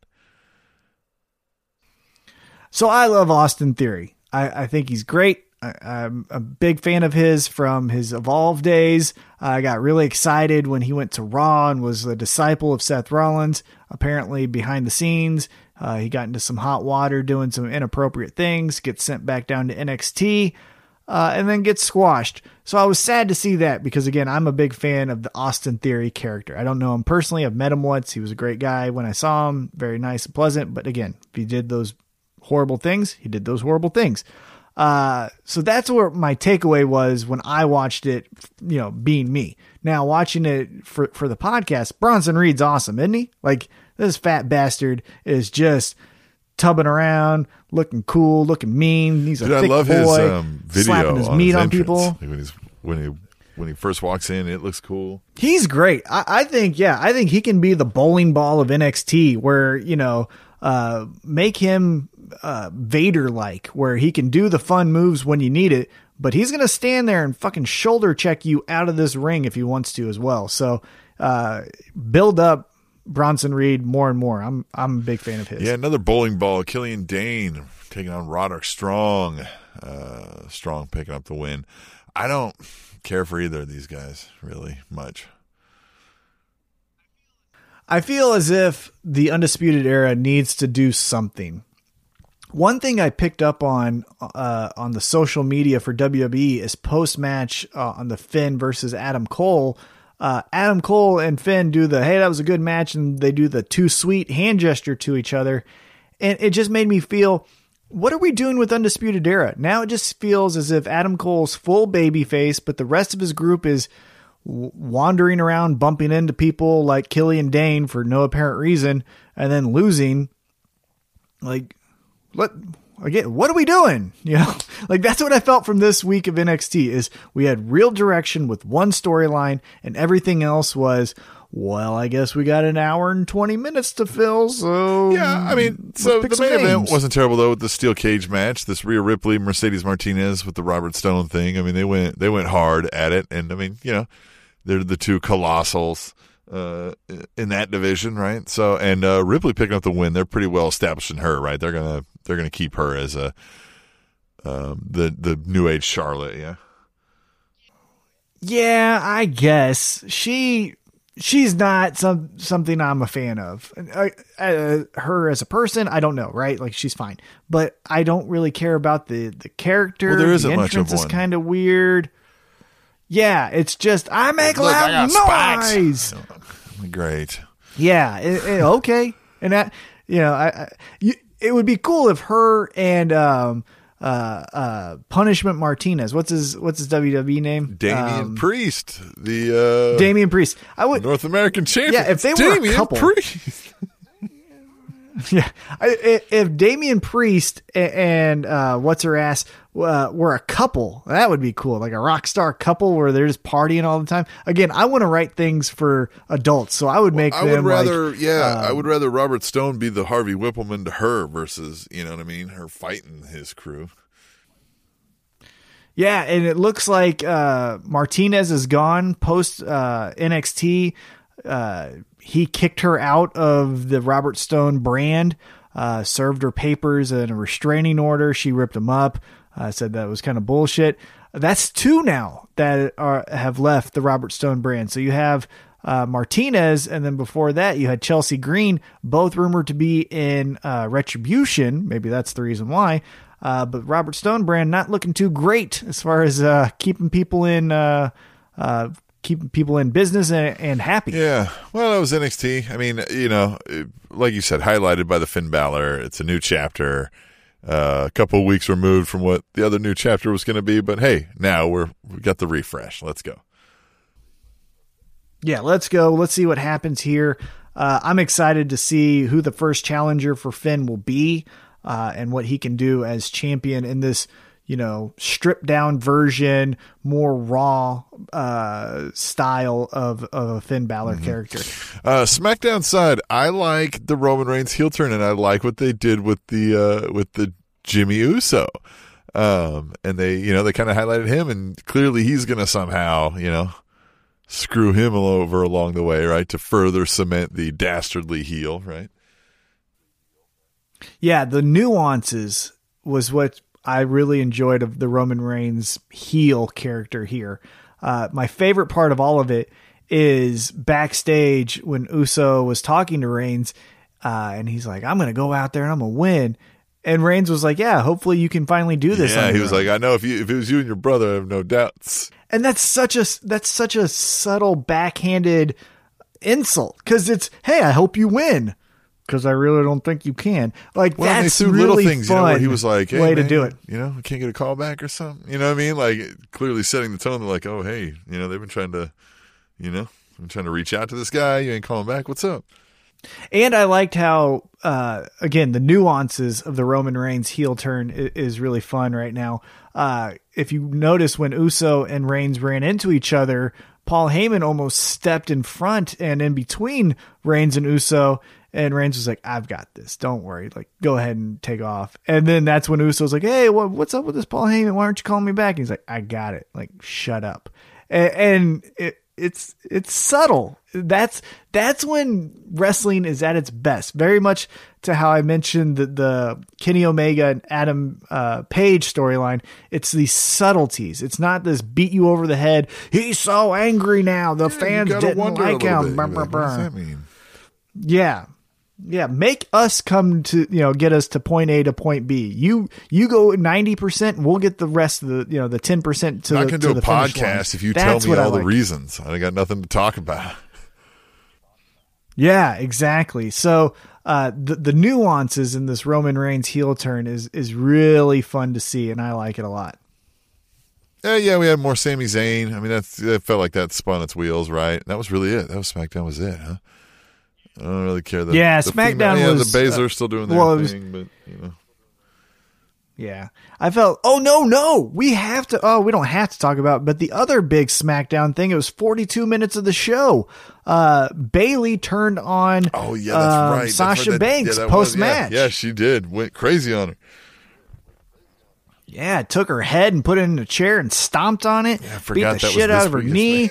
So I love Austin Theory. I, I think he's great. I, I'm a big fan of his from his Evolve days. I got really excited when he went to Raw and was a disciple of Seth Rollins. Apparently, behind the scenes, uh, he got into some hot water doing some inappropriate things, gets sent back down to NXT, uh, and then gets squashed. So I was sad to see that because, again, I'm a big fan of the Austin Theory character. I don't know him personally. I've met him once. He was a great guy when I saw him, very nice and pleasant. But again, if he did those horrible things, he did those horrible things. Uh, so that's where my takeaway was when I watched it, you know, being me. Now watching it for, for the podcast, Bronson Reed's awesome, isn't he? Like this fat bastard is just tubbing around, looking cool, looking mean. He's a Dude, I thick love boy, his um, video slapping his on meat his on people. Like when he's when he when he first walks in, it looks cool. He's great. I, I think, yeah, I think he can be the bowling ball of NXT where, you know, uh, make him uh, Vader like, where he can do the fun moves when you need it, but he's gonna stand there and fucking shoulder check you out of this ring if he wants to as well. So uh, build up Bronson Reed more and more. I'm I'm a big fan of his. Yeah, another bowling ball. Killian Dain taking on Roderick Strong. Uh, Strong picking up the win. I don't care for either of these guys really much. I feel as if the Undisputed Era needs to do something. One thing I picked up on uh, on the social media for WWE is post match uh, on the Finn versus Adam Cole. Uh, Adam Cole and Finn do the hey that was a good match, and they do the too sweet hand gesture to each other, and it just made me feel what are we doing with Undisputed Era? Now it just feels as if Adam Cole's full baby face, but the rest of his group is wandering around bumping into people like Killian Dain for no apparent reason and then losing like what again what are we doing you know like that's what i felt from this week of nxt is we had real direction with one storyline and everything else was well i guess we got an hour and 20 minutes to fill so Yeah, I mean, so the main event wasn't terrible though with the steel cage match. This Rhea Ripley, Mercedes Martinez with the Robert Stone thing. I mean, they went they went hard at it, and I mean, you know, they're the two colossals uh, in that division, right? So, and uh, Ripley picking up the win. They're pretty well established in her, right? They're gonna they're gonna keep her as a um, the the new age Charlotte, yeah. Yeah, I guess she she's not some something I'm a fan of. Uh, uh, her as a person, I don't know, right? Like she's fine, but I don't really care about the the character. Well, there the isn't much of entrance is one. kind of weird. Yeah, it's just I make Look, loud got noise. spots. Great. Yeah, it, it- okay, and that you know, I, I you, it would be cool if her and um uh uh Punishment Martinez, what's his what's his WWE name? Damian Um, Priest, the uh, Damian Priest. I would North American champion. Yeah, if they were a Damian couple. Priest. Yeah, I, i- if Damian Priest a- and uh, what's her ass uh, were a couple, that would be cool. Like a rock star couple where they're just partying all the time. Again, I want to write things for adults, so I would make I them would rather, like, yeah, I um, would rather Robert Stone be the Harvey Wippleman to her versus, you know what I mean, her fighting his crew. Yeah, and it looks like uh, Martinez is gone post uh, NXT. Uh, he kicked her out of the Robert Stone brand, uh, served her papers and a restraining order. She ripped them up, uh, said that was kind of bullshit. That's two now that are have left the Robert Stone brand. So you have uh, Martinez, and then before that you had Chelsea Green, both rumored to be in uh, Retribution. Maybe that's the reason why. Uh, but Robert Stone brand not looking too great as far as uh, keeping people in uh, keeping people in business and, and happy. Yeah, well, it was NXT. I mean, you know, like you said, highlighted by the Finn Balor. It's a new chapter, uh, a couple weeks removed from what the other new chapter was going to be. But hey, now we're we got the refresh. Let's go. Yeah, let's go. Let's see what happens here. Uh, I'm excited to see who the first challenger for Finn will be uh, and what he can do as champion in this, you know, stripped down version, more raw uh, style of, of a Finn Balor character. Uh, SmackDown side, I like the Roman Reigns heel turn, and I like what they did with the uh, with the Jimmy Uso. Um, and they, you know, they kind of highlighted him, and clearly he's going to somehow, you know, screw him over along the way, right, to further cement the dastardly heel, right? Yeah, the nuances was what I really enjoyed of the Roman Reigns heel character here. Uh, my favorite part of all of it is backstage when Uso was talking to Reigns, uh, and he's like, "I'm going to go out there and I'm going to win." And Reigns was like, "Yeah, hopefully you can finally do this." yeah, he was own." like, I know if you if it was you and your brother, I have no doubts. and that's such a that's such a subtle backhanded insult because it's, "Hey, I hope you win." Because I really don't think you can. Like Well, they that's threw really little things, fun you know, where he was like, hey, way to do it. You know, we can't get a call back or something. You know what I mean? Like clearly setting the tone. They're like, oh, hey, you know, they've been trying to, you know, I'm trying to reach out to this guy. You ain't calling back. What's up? And I liked how, uh, again, the nuances of the Roman Reigns heel turn is, is really fun right now. Uh, if you notice when Uso and Reigns ran into each other, Paul Heyman almost stepped in front and in between Reigns and Uso And Reigns was like, I've got this. Don't worry. Like, go ahead and take off. And then that's when Uso's like, Hey, what, what's up with this Paul Heyman? Why aren't you calling me back? And he's like, I got it. Like, shut up. And, and it, it's it's subtle. That's that's when wrestling is at its best. Very much to how I mentioned the, the Kenny Omega and Adam uh, Page storyline. It's these subtleties. It's not this beat you over the head. He's so angry now. The Yeah, fans didn't like him. bit. What does that mean? Yeah. Yeah, make us come to you know get us to point A to point B. You you go ninety percent, we'll get the rest of the you know the ten percent to I the can to do a the finish line. podcast if you That's tell me all the reasons. I got nothing to talk about. Yeah, exactly. So uh, the the nuances in this Roman Reigns heel turn is is really fun to see, and I like it a lot. Yeah, yeah, we had more Sami Zayn. I mean, that's that felt like that spun its wheels, right? That was really it. That was SmackDown. Was it? Huh? I don't really care. that. Yeah, the SmackDown yeah, was, the Baszler uh, still doing their well, was- thing, but you know, Yeah, I felt. Oh no, no, we have to. Oh, we don't have to talk about. But the other big SmackDown thing. It was forty two minutes of the show. Uh, Bayley turned on. oh yeah, that's um, right. That's Sasha right. Banks yeah, post match. Yeah, yeah, she did. Went crazy on her. Yeah, took her head and put it in a chair and stomped on it. I beat forgot the that shit out of her knee.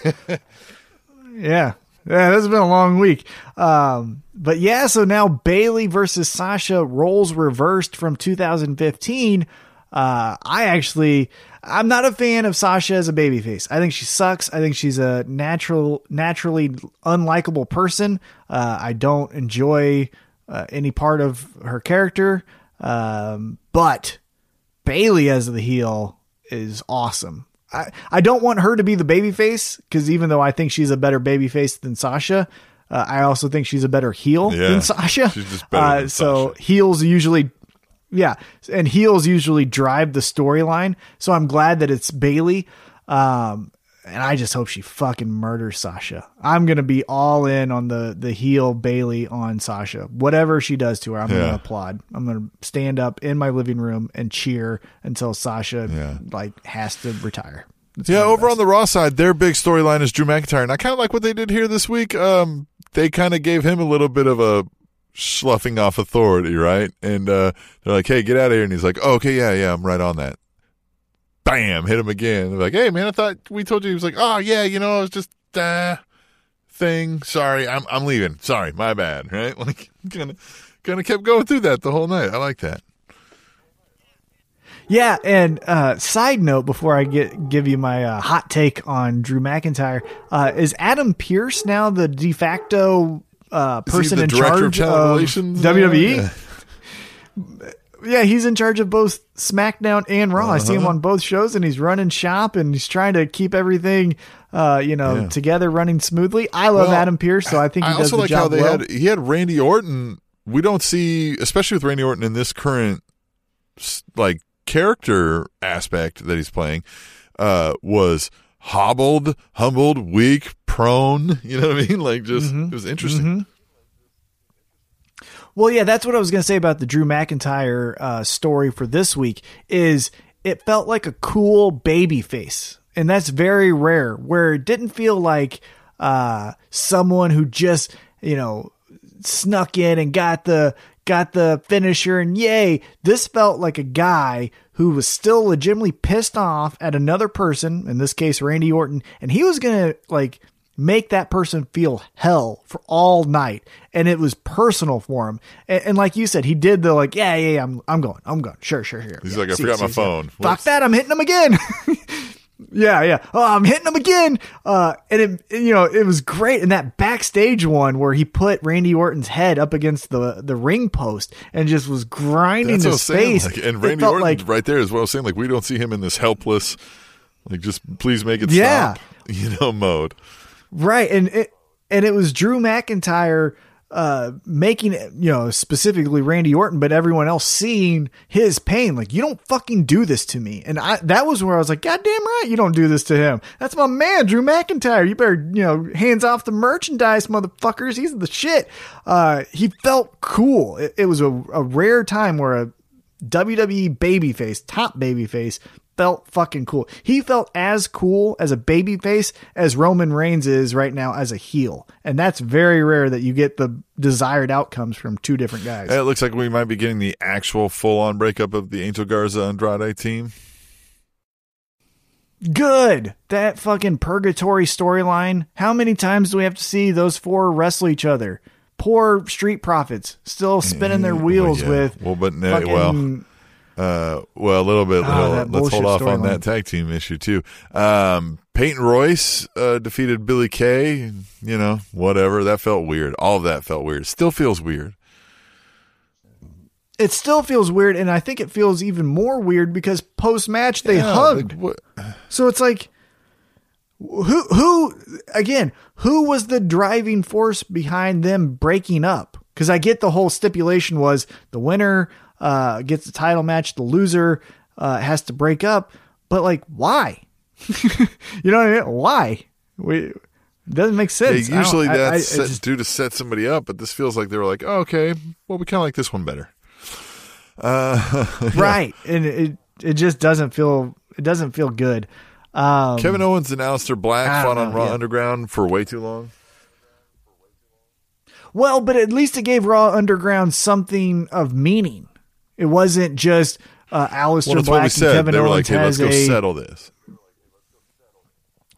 yeah. Yeah, this has been a long week. Um, but yeah, so now Bayley versus Sasha roles reversed from 2015. Uh, I actually, I'm not a fan of Sasha as a babyface. I think she sucks. I think she's a natural, naturally unlikable person. Uh, I don't enjoy uh, any part of her character. Um, but Bayley as the heel is awesome. I, I don't want her to be the babyface because even though I think she's a better babyface than Sasha, uh, I also think she's a better heel Yeah, than Sasha. she's just better Uh, than so Sasha. heels usually, yeah, and heels usually drive the storyline. So I'm glad that it's Bayley. Um, and I just hope she fucking murders Sasha. I'm gonna be all in on the the heel Bayley on Sasha. Whatever she does to her, I'm Yeah. gonna applaud. I'm gonna stand up in my living room and cheer until Sasha Yeah. like has to retire. It's Yeah, one of the over on the Raw side, their big storyline is Drew McIntyre, and I kind of like what they did here this week. Um, they kind of gave him a little bit of a sloughing off authority, right? And uh, they're like, "Hey, get out of here!" And he's like, oh, "Okay, yeah, yeah, I'm right on that." Bam, hit him again. They're like, "Hey, man, I thought we told you." He was like, "Oh, yeah, you know, it was just uh, thing. Sorry, I'm I'm leaving. Sorry, my bad." Right? Like, kind of kind of kept going through that the whole night. I like that. Yeah, and uh, side note before I get give you my uh, hot take on Drew McIntyre, uh, is Adam Pearce now the de facto uh, person in charge of of? WWE? Yeah. Yeah, he's in charge of both SmackDown and Raw. I see Uh-huh. him on both shows, and he's running shop and he's trying to keep everything, uh, you know, Yeah. together, running smoothly. I love Well, Adam Pearce, so I think he I does also the like job how they well. had he had Randy Orton. We don't see, especially with Randy Orton in this current like character aspect that he's playing, uh, was hobbled, humbled, weak, prone. You know what I mean? Like just Mm-hmm. it was interesting. Well, yeah, that's what I was going to say about the Drew McIntyre uh, story for this week. Is it felt like a cool baby face, and that's very rare. Where it didn't feel like uh, someone who just you know snuck in and got the got the finisher, and yay! This felt like a guy who was still legitimately pissed off at another person, in this case Randy Orton, and he was gonna like make that person feel hell for all night and it was personal for him and, and like you said he did the like yeah yeah, yeah I'm, I'm going i'm going sure sure sure He's Yeah, like, I see, forgot see, my see. phone. fuck Whoops. that i'm hitting him again yeah yeah oh i'm hitting him again uh and it you know it was great And that backstage one where he put randy orton's head up against the the ring post and just was grinding That's his face Like, and Randy Orton like right there is what I was saying. Like we don't see him in this helpless, like just please make it Yeah. stop, you know, mode. Right, and it and it was Drew McIntyre uh making it, you know, specifically Randy Orton, but everyone else seeing his pain. Like, you don't fucking do this to me. And I that was where I was like, God damn right, you don't do this to him. That's my man, Drew McIntyre. You better, you know, hands off the merchandise, motherfuckers. He's the shit. Uh he felt cool. It, it was a, a rare time where a WWE babyface, top babyface, felt fucking cool. He felt as cool as a babyface as Roman Reigns is right now as a heel. And that's very rare that you get the desired outcomes from two different guys. It looks like we might be getting the actual full on breakup of the Angel Garza Andrade team. Good. That fucking purgatory storyline. How many times do we have to see those four wrestle each other? Poor street profits still spinning their mm-hmm. wheels Well, yeah. with. well, but no, fucking- well, uh, well, a little bit. Ah, that let's hold off on storyline. that tag team issue too. Um, Peyton Royce uh, defeated Billie Kay. You know, whatever. That felt weird. All of that felt weird. Still feels weird. it still feels weird, and I think it feels even more weird because post match they Yeah, hugged. like, So it's like who who again, who was the driving force behind them breaking up? Cuz I get the whole stipulation was the winner uh gets the title match, the loser uh has to break up, but like why? you know what I mean? Why? We it doesn't make sense. I don't- usually I- I- that's I set, just- due to set somebody up, but this feels like they were like, oh, okay, well, we kind of like this one better. Uh, right. And it it just doesn't feel it doesn't feel good. Um Kevin Owens and Aleister Black I fought don't on Raw yeah. Underground for way too long. Well, but at least it gave Raw Underground something of meaning. It wasn't just uh, Aleister Well, Black and. Kevin They were Owens like, hey, let's has go a settle this.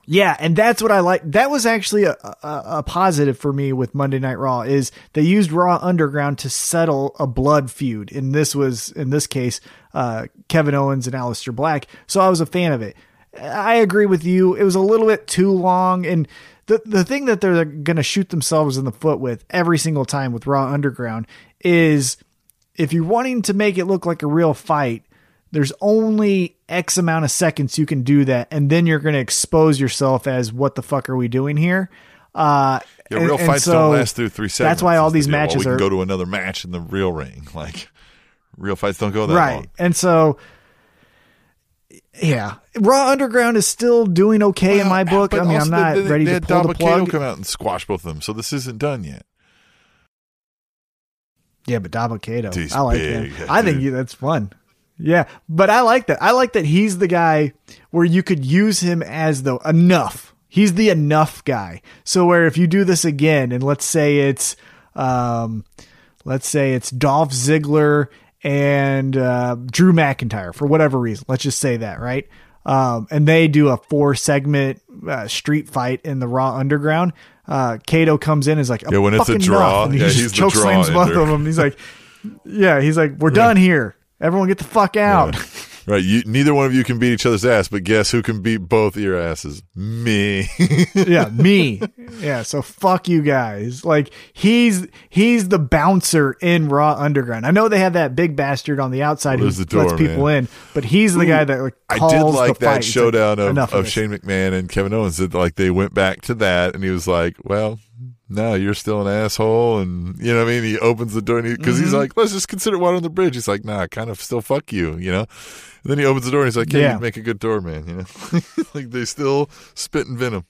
yeah, and that's what I like. That was actually a, a, a positive for me with Monday Night Raw is they used Raw Underground to settle a blood feud, and this was in this case uh, Kevin Owens and Aleister Black. So I was a fan of it. I agree with you. It was a little bit too long, and the the thing that they're going to shoot themselves in the foot with every single time with Raw Underground is if you're wanting to make it look like a real fight, there's only X amount of seconds you can do that, and then you're going to expose yourself as what the fuck are we doing here? Uh, Yeah, real and fights so don't last through three seconds. That's why all is the these. Well, matches we can are go to another match in the real ring. Like real fights don't go that right, long. and so yeah, Raw Underground is still doing okay in my book. I mean, I'm not they- they- ready they to pull the plug. come out and squash both of them, so this isn't done yet. Yeah, but Dabba Kato, He's I like big, him. I think dude. that's fun. Yeah, but I like that. I like that he's the guy where you could use him as the enough. He's the enough guy. So where if you do this again, and let's say it's, um, let's say it's Dolph Ziggler and uh, Drew McIntyre for whatever reason. Let's just say that, right? Um, and they do a four segment uh, street fight in the Raw Underground. Uh, Kato comes in and is like, Yeah, when it's a draw, enough," and he yeah, the choke slams both of them. He's like, yeah, he's like, we're done here. Everyone get the fuck out. Right, you, neither one of you can beat each other's ass, but guess who can beat both of your asses? Me. yeah, me. Yeah, so fuck you guys. Like he's he's the bouncer in Raw Underground. I know they have that big bastard on the outside who the door, lets people man. in, but he's the guy that like I did like fight. that like, showdown enough of, of this. Shane McMahon and Kevin Owens. That like they went back to that, and he was like, "Well, no, you're still an asshole," and you know what I mean. He opens the door because Mm-hmm. he's like, "Let's just consider water on the bridge." He's like, "Nah, kind of still fuck you," you know. And then he opens the door and he's like, "Yeah, Yeah. you make a good doorman," you know. like they still spit and venom.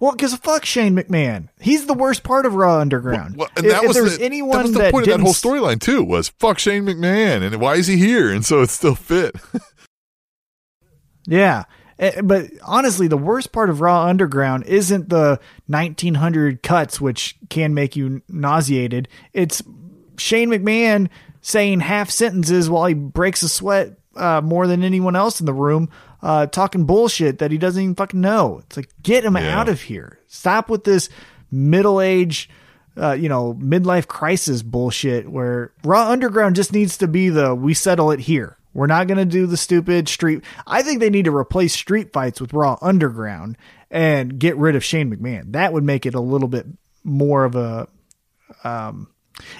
Well, because fuck Shane McMahon. He's the worst part of Raw Underground. Well, and that if was there's the, anyone that was the that point of that whole storyline too. Was fuck Shane McMahon, and why is he here? And so it's still fit. Yeah. Eh, But honestly, the worst part of Raw Underground isn't the 1900 cuts, which can make you nauseated. It's Shane McMahon saying half sentences while he breaks a sweat uh, more than anyone else in the room, uh, talking bullshit that he doesn't even fucking know. It's like, get him Yeah. out of here. Stop with this middle age, uh, you know, midlife crisis bullshit where Raw Underground just needs to be the we settle it here. We're not going to do the stupid street. I think they need to replace street fights with Raw Underground and get rid of Shane McMahon. That would make it a little bit more of a, um,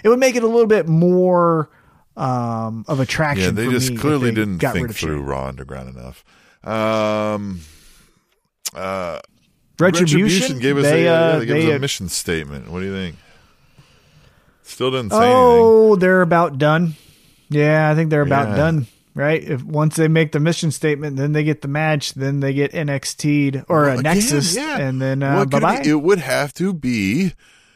it would make it a little bit more um, of attraction. Yeah, they just clearly they didn't think of through Shane. Raw Underground enough. Um, uh, Retribution, gave us they, a, uh, yeah, they gave they, us a uh, mission statement. What do you think? Still didn't say anything. Oh, they're about done. Yeah, I think they're about Yeah. done. Right? If once they make the mission statement, then they get the match, then they get NXT'd or a Again, Nexus, yeah. and then uh, bye it bye. It would have to be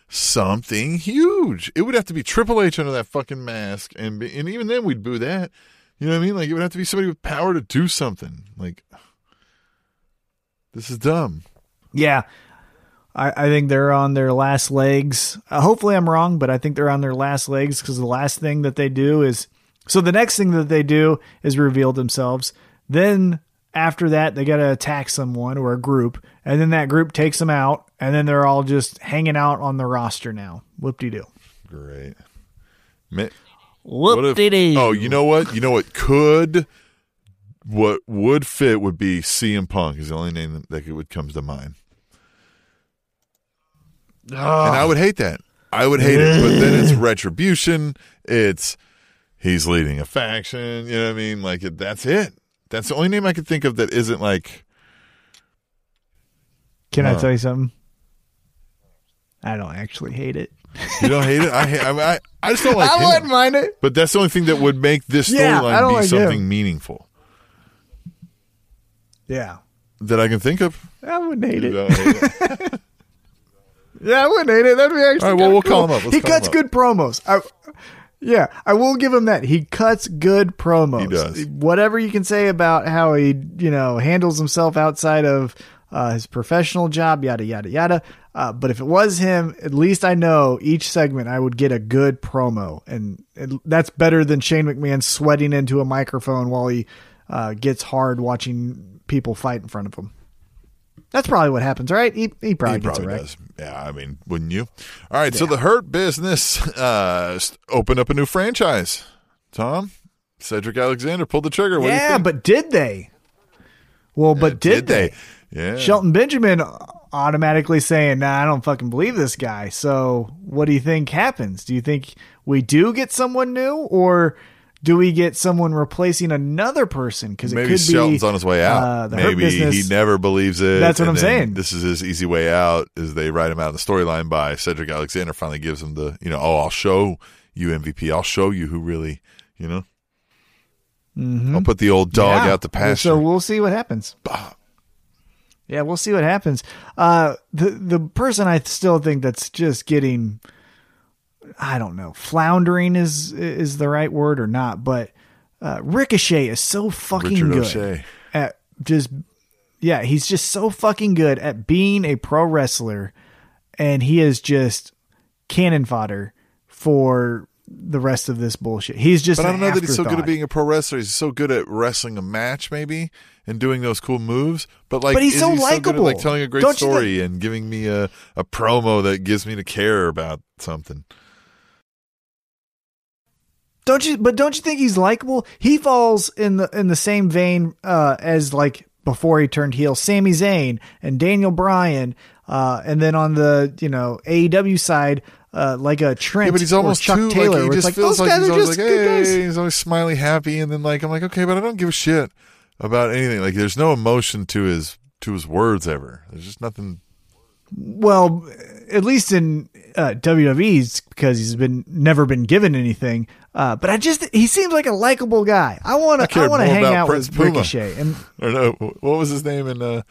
something huge. It would have to be Triple H under that fucking mask, and be, and even then we'd boo that. You know what I mean? Like it would have to be somebody with power to do something. Like this is dumb. Yeah. I, I think they're on their last legs. Uh, hopefully, I'm wrong, but I think they're on their last legs because the last thing that they do is so the next thing that they do is reveal themselves. Then after that, they got to attack someone or a group, and then that group takes them out, and then they're all just hanging out on the roster now. Whoop de doo. Great. Ma- Whoop What de doo. Oh, you know what? You know what could, what would fit would be CM Punk is the only name that, that would comes to mind. And I ah. would hate that. I would hate it. But then it's retribution. It's he's leading a faction. You know what I mean? Like that's it. That's the only name I could think of that isn't like Can I tell you something? I don't actually hate it. you don't hate it. I hate, I, mean, I I just don't like it. I him. wouldn't mind it. But that's the only thing that would make this Yeah, storyline be like something him. meaningful Yeah. that I can think of. I wouldn't hate You it. hate it. Yeah, I wouldn't hate it. That'd be actually. All right, well, we'll cool. call him up. Let's he cuts good promos. I, yeah, I will give him that. He cuts good promos. He does. Whatever you can say about how he, you know, handles himself outside of uh, his professional job, yada yada yada. Uh, but if it was him, at least I know each segment I would get a good promo, and it, that's better than Shane McMahon sweating into a microphone while he uh, gets hard watching people fight in front of him. That's probably what happens, right? He, he probably He probably right. does. Yeah, I mean, wouldn't you? All right, so the Hurt Business uh, opened up a new franchise. Tom, Cedric Alexander pulled the trigger. What yeah, but did they? Well, but did, they? Yeah. Shelton Benjamin automatically saying, "Nah, I don't fucking believe this guy." So, what do you think happens? Do you think we do get someone new, or do we get someone replacing another person? Because it Maybe could Shelton's be on his way out. uh, Maybe he never believes it. That's what and I'm saying. This is his easy way out. Is they write him out of the storyline by Cedric Alexander finally gives him the you know oh I'll show you MVP. I'll show you who really you know. I'll put the old dog Mm-hmm. Yeah. out the pasture. So we'll see what happens. Yeah, we'll see what happens. Uh, the the person I still think that's just getting, I don't know, floundering is is the right word or not, but uh, Ricochet is so fucking Richard good O'Shea. at just, yeah, he's just so fucking good at being a pro wrestler, and he is just cannon fodder for the rest of this bullshit. He's just, But I don't know that he's so good at being a pro wrestler. He's so good at wrestling a match, maybe, and doing those cool moves. But like, But he's so he likable. like telling a great Don't story and giving me a, a promo that gives me to care about something. Don't you? But don't you think he's likable? He falls in the in the same vein uh, as like before he turned heel, Sami Zayn and Daniel Bryan, uh, and then on the you know AEW side, uh, like a Trent Yeah, but he's almost Chuck too Taylor. like he just like feels those like guys he's are always just like, hey, he's always smiley, happy, and then like I'm like, okay, but I don't give a shit about anything. Like, there's no emotion to his to his words ever. There's just nothing. Well, at least in uh, WWE's because he's been never been given anything. Uh, but I just he seems like a likable guy. I want to I, cared want to hang out Prince with Puma. Ricochet and Or no, what was his name in? Uh,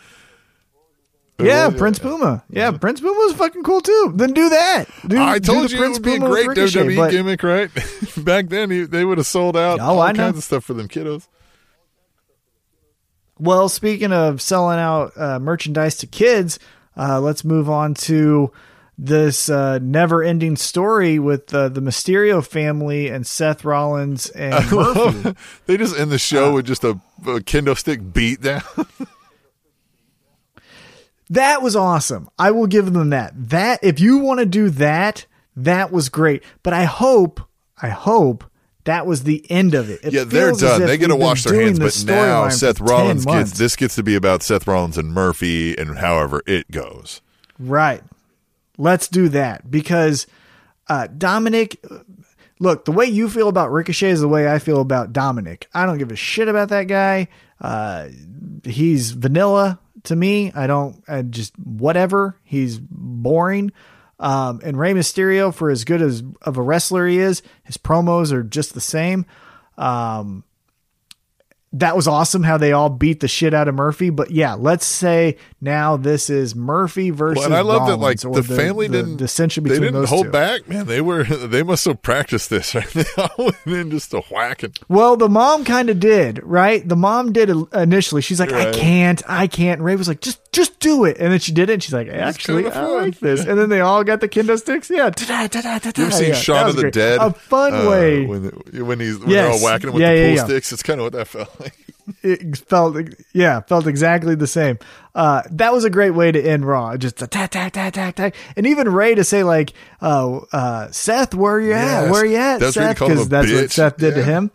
yeah, what- Prince Puma. Yeah, Prince Puma was fucking cool too. Then do that. Do, I told you Prince it would be a Puma with great Ricochet, WWE but- gimmick, right? Back then, he, they would have sold out Oh, all I know. kinds of stuff for them kiddos. Well, speaking of selling out uh, merchandise to kids, uh, let's move on to this uh, never-ending story with uh, the Mysterio family and Seth Rollins and Murphy. they just end the show with just a, a kendo stick beat down. that was awesome. I will give them that. That if you want to do that, that was great. But I hope, I hope that was the end of it. It yeah, they're done. They get to wash their hands. But now Seth Rollins gets this gets to be about Seth Rollins and Murphy and however it goes. Right. Let's do that because uh, Dominic. Look, the way you feel about Ricochet is the way I feel about Dominic. I don't give a shit about that guy. Uh, he's vanilla to me. I don't. I just whatever. He's boring. Um, and Rey Mysterio, for as good as of a wrestler he is, his promos are just the same. Um, that was awesome how they all beat the shit out of Murphy. But yeah, let's say now this is Murphy versus. Well, and I love that like Rollins, the, family the didn't dissension they between didn't those hold two. back, man. They were they must have practiced this, right? They all went in just to whacking. Well, the mom kind of did, right? The mom did initially. She's like, Right. I can't, I can't. And Rey was like, just, just do it. And then she did it. And she's like, actually, I fun. like this. And then they all got the kendo sticks. Yeah. Ta-da. You ever seen yeah, Shaun of the great. Dead? A fun uh, way. when when he's when they're all Yes. whacking him with Yeah, the pool yeah. sticks. It's kind of what that felt like. it felt yeah felt exactly the same uh that was a great way to end raw just attack attack attack attack attack and even rey to say like uh uh seth where are you at Yes. where you at That's what seth a that's what bitch. seth did to him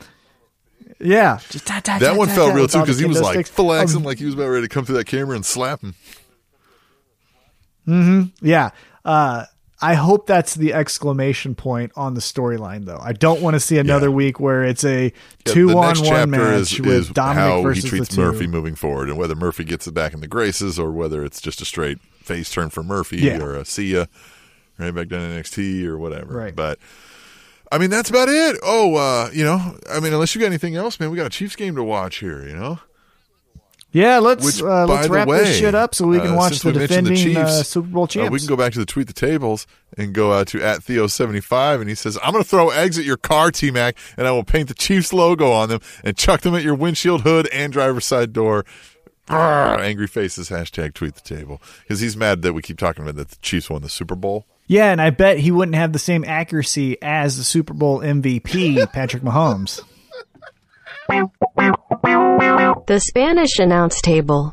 yeah just ta- ta- That ta- one ta- felt ta real too because he was kendo like sticks. flexing, Um, like he was about ready to come through that camera and slap him. Mm-hmm. Yeah uh I hope that's the exclamation point on the storyline, though. I don't want to see another Yeah. week where it's a Yeah, two the on next one chapter match is, with is Dominic how he versus treats the two. Murphy moving forward, and whether Murphy gets it back in the graces or whether it's just a straight face turn for Murphy Yeah. or a see ya right back down to NXT or whatever. Right. But I mean, that's about it. Oh, uh, you know, I mean, unless you got anything else, man, we got a Chiefs game to watch here. You know, Yeah, let's Which, uh, let's wrap way, this shit up so we can uh, watch the mentioned the defending uh, Chiefs, Super Bowl Uh, champs. we can go back to the tweet the tables and go out to at Theo75, and he says, I'm going to throw eggs at your car, T Mac, and I will paint the Chiefs logo on them and chuck them at your windshield hood and driver's side door. Brrr, angry faces, hashtag tweet the table. Because he's mad that we keep talking about that the Chiefs won the Super Bowl. Yeah, and I bet he wouldn't have the same accuracy as the Super Bowl MVP Patrick Mahomes. The Spanish announce table.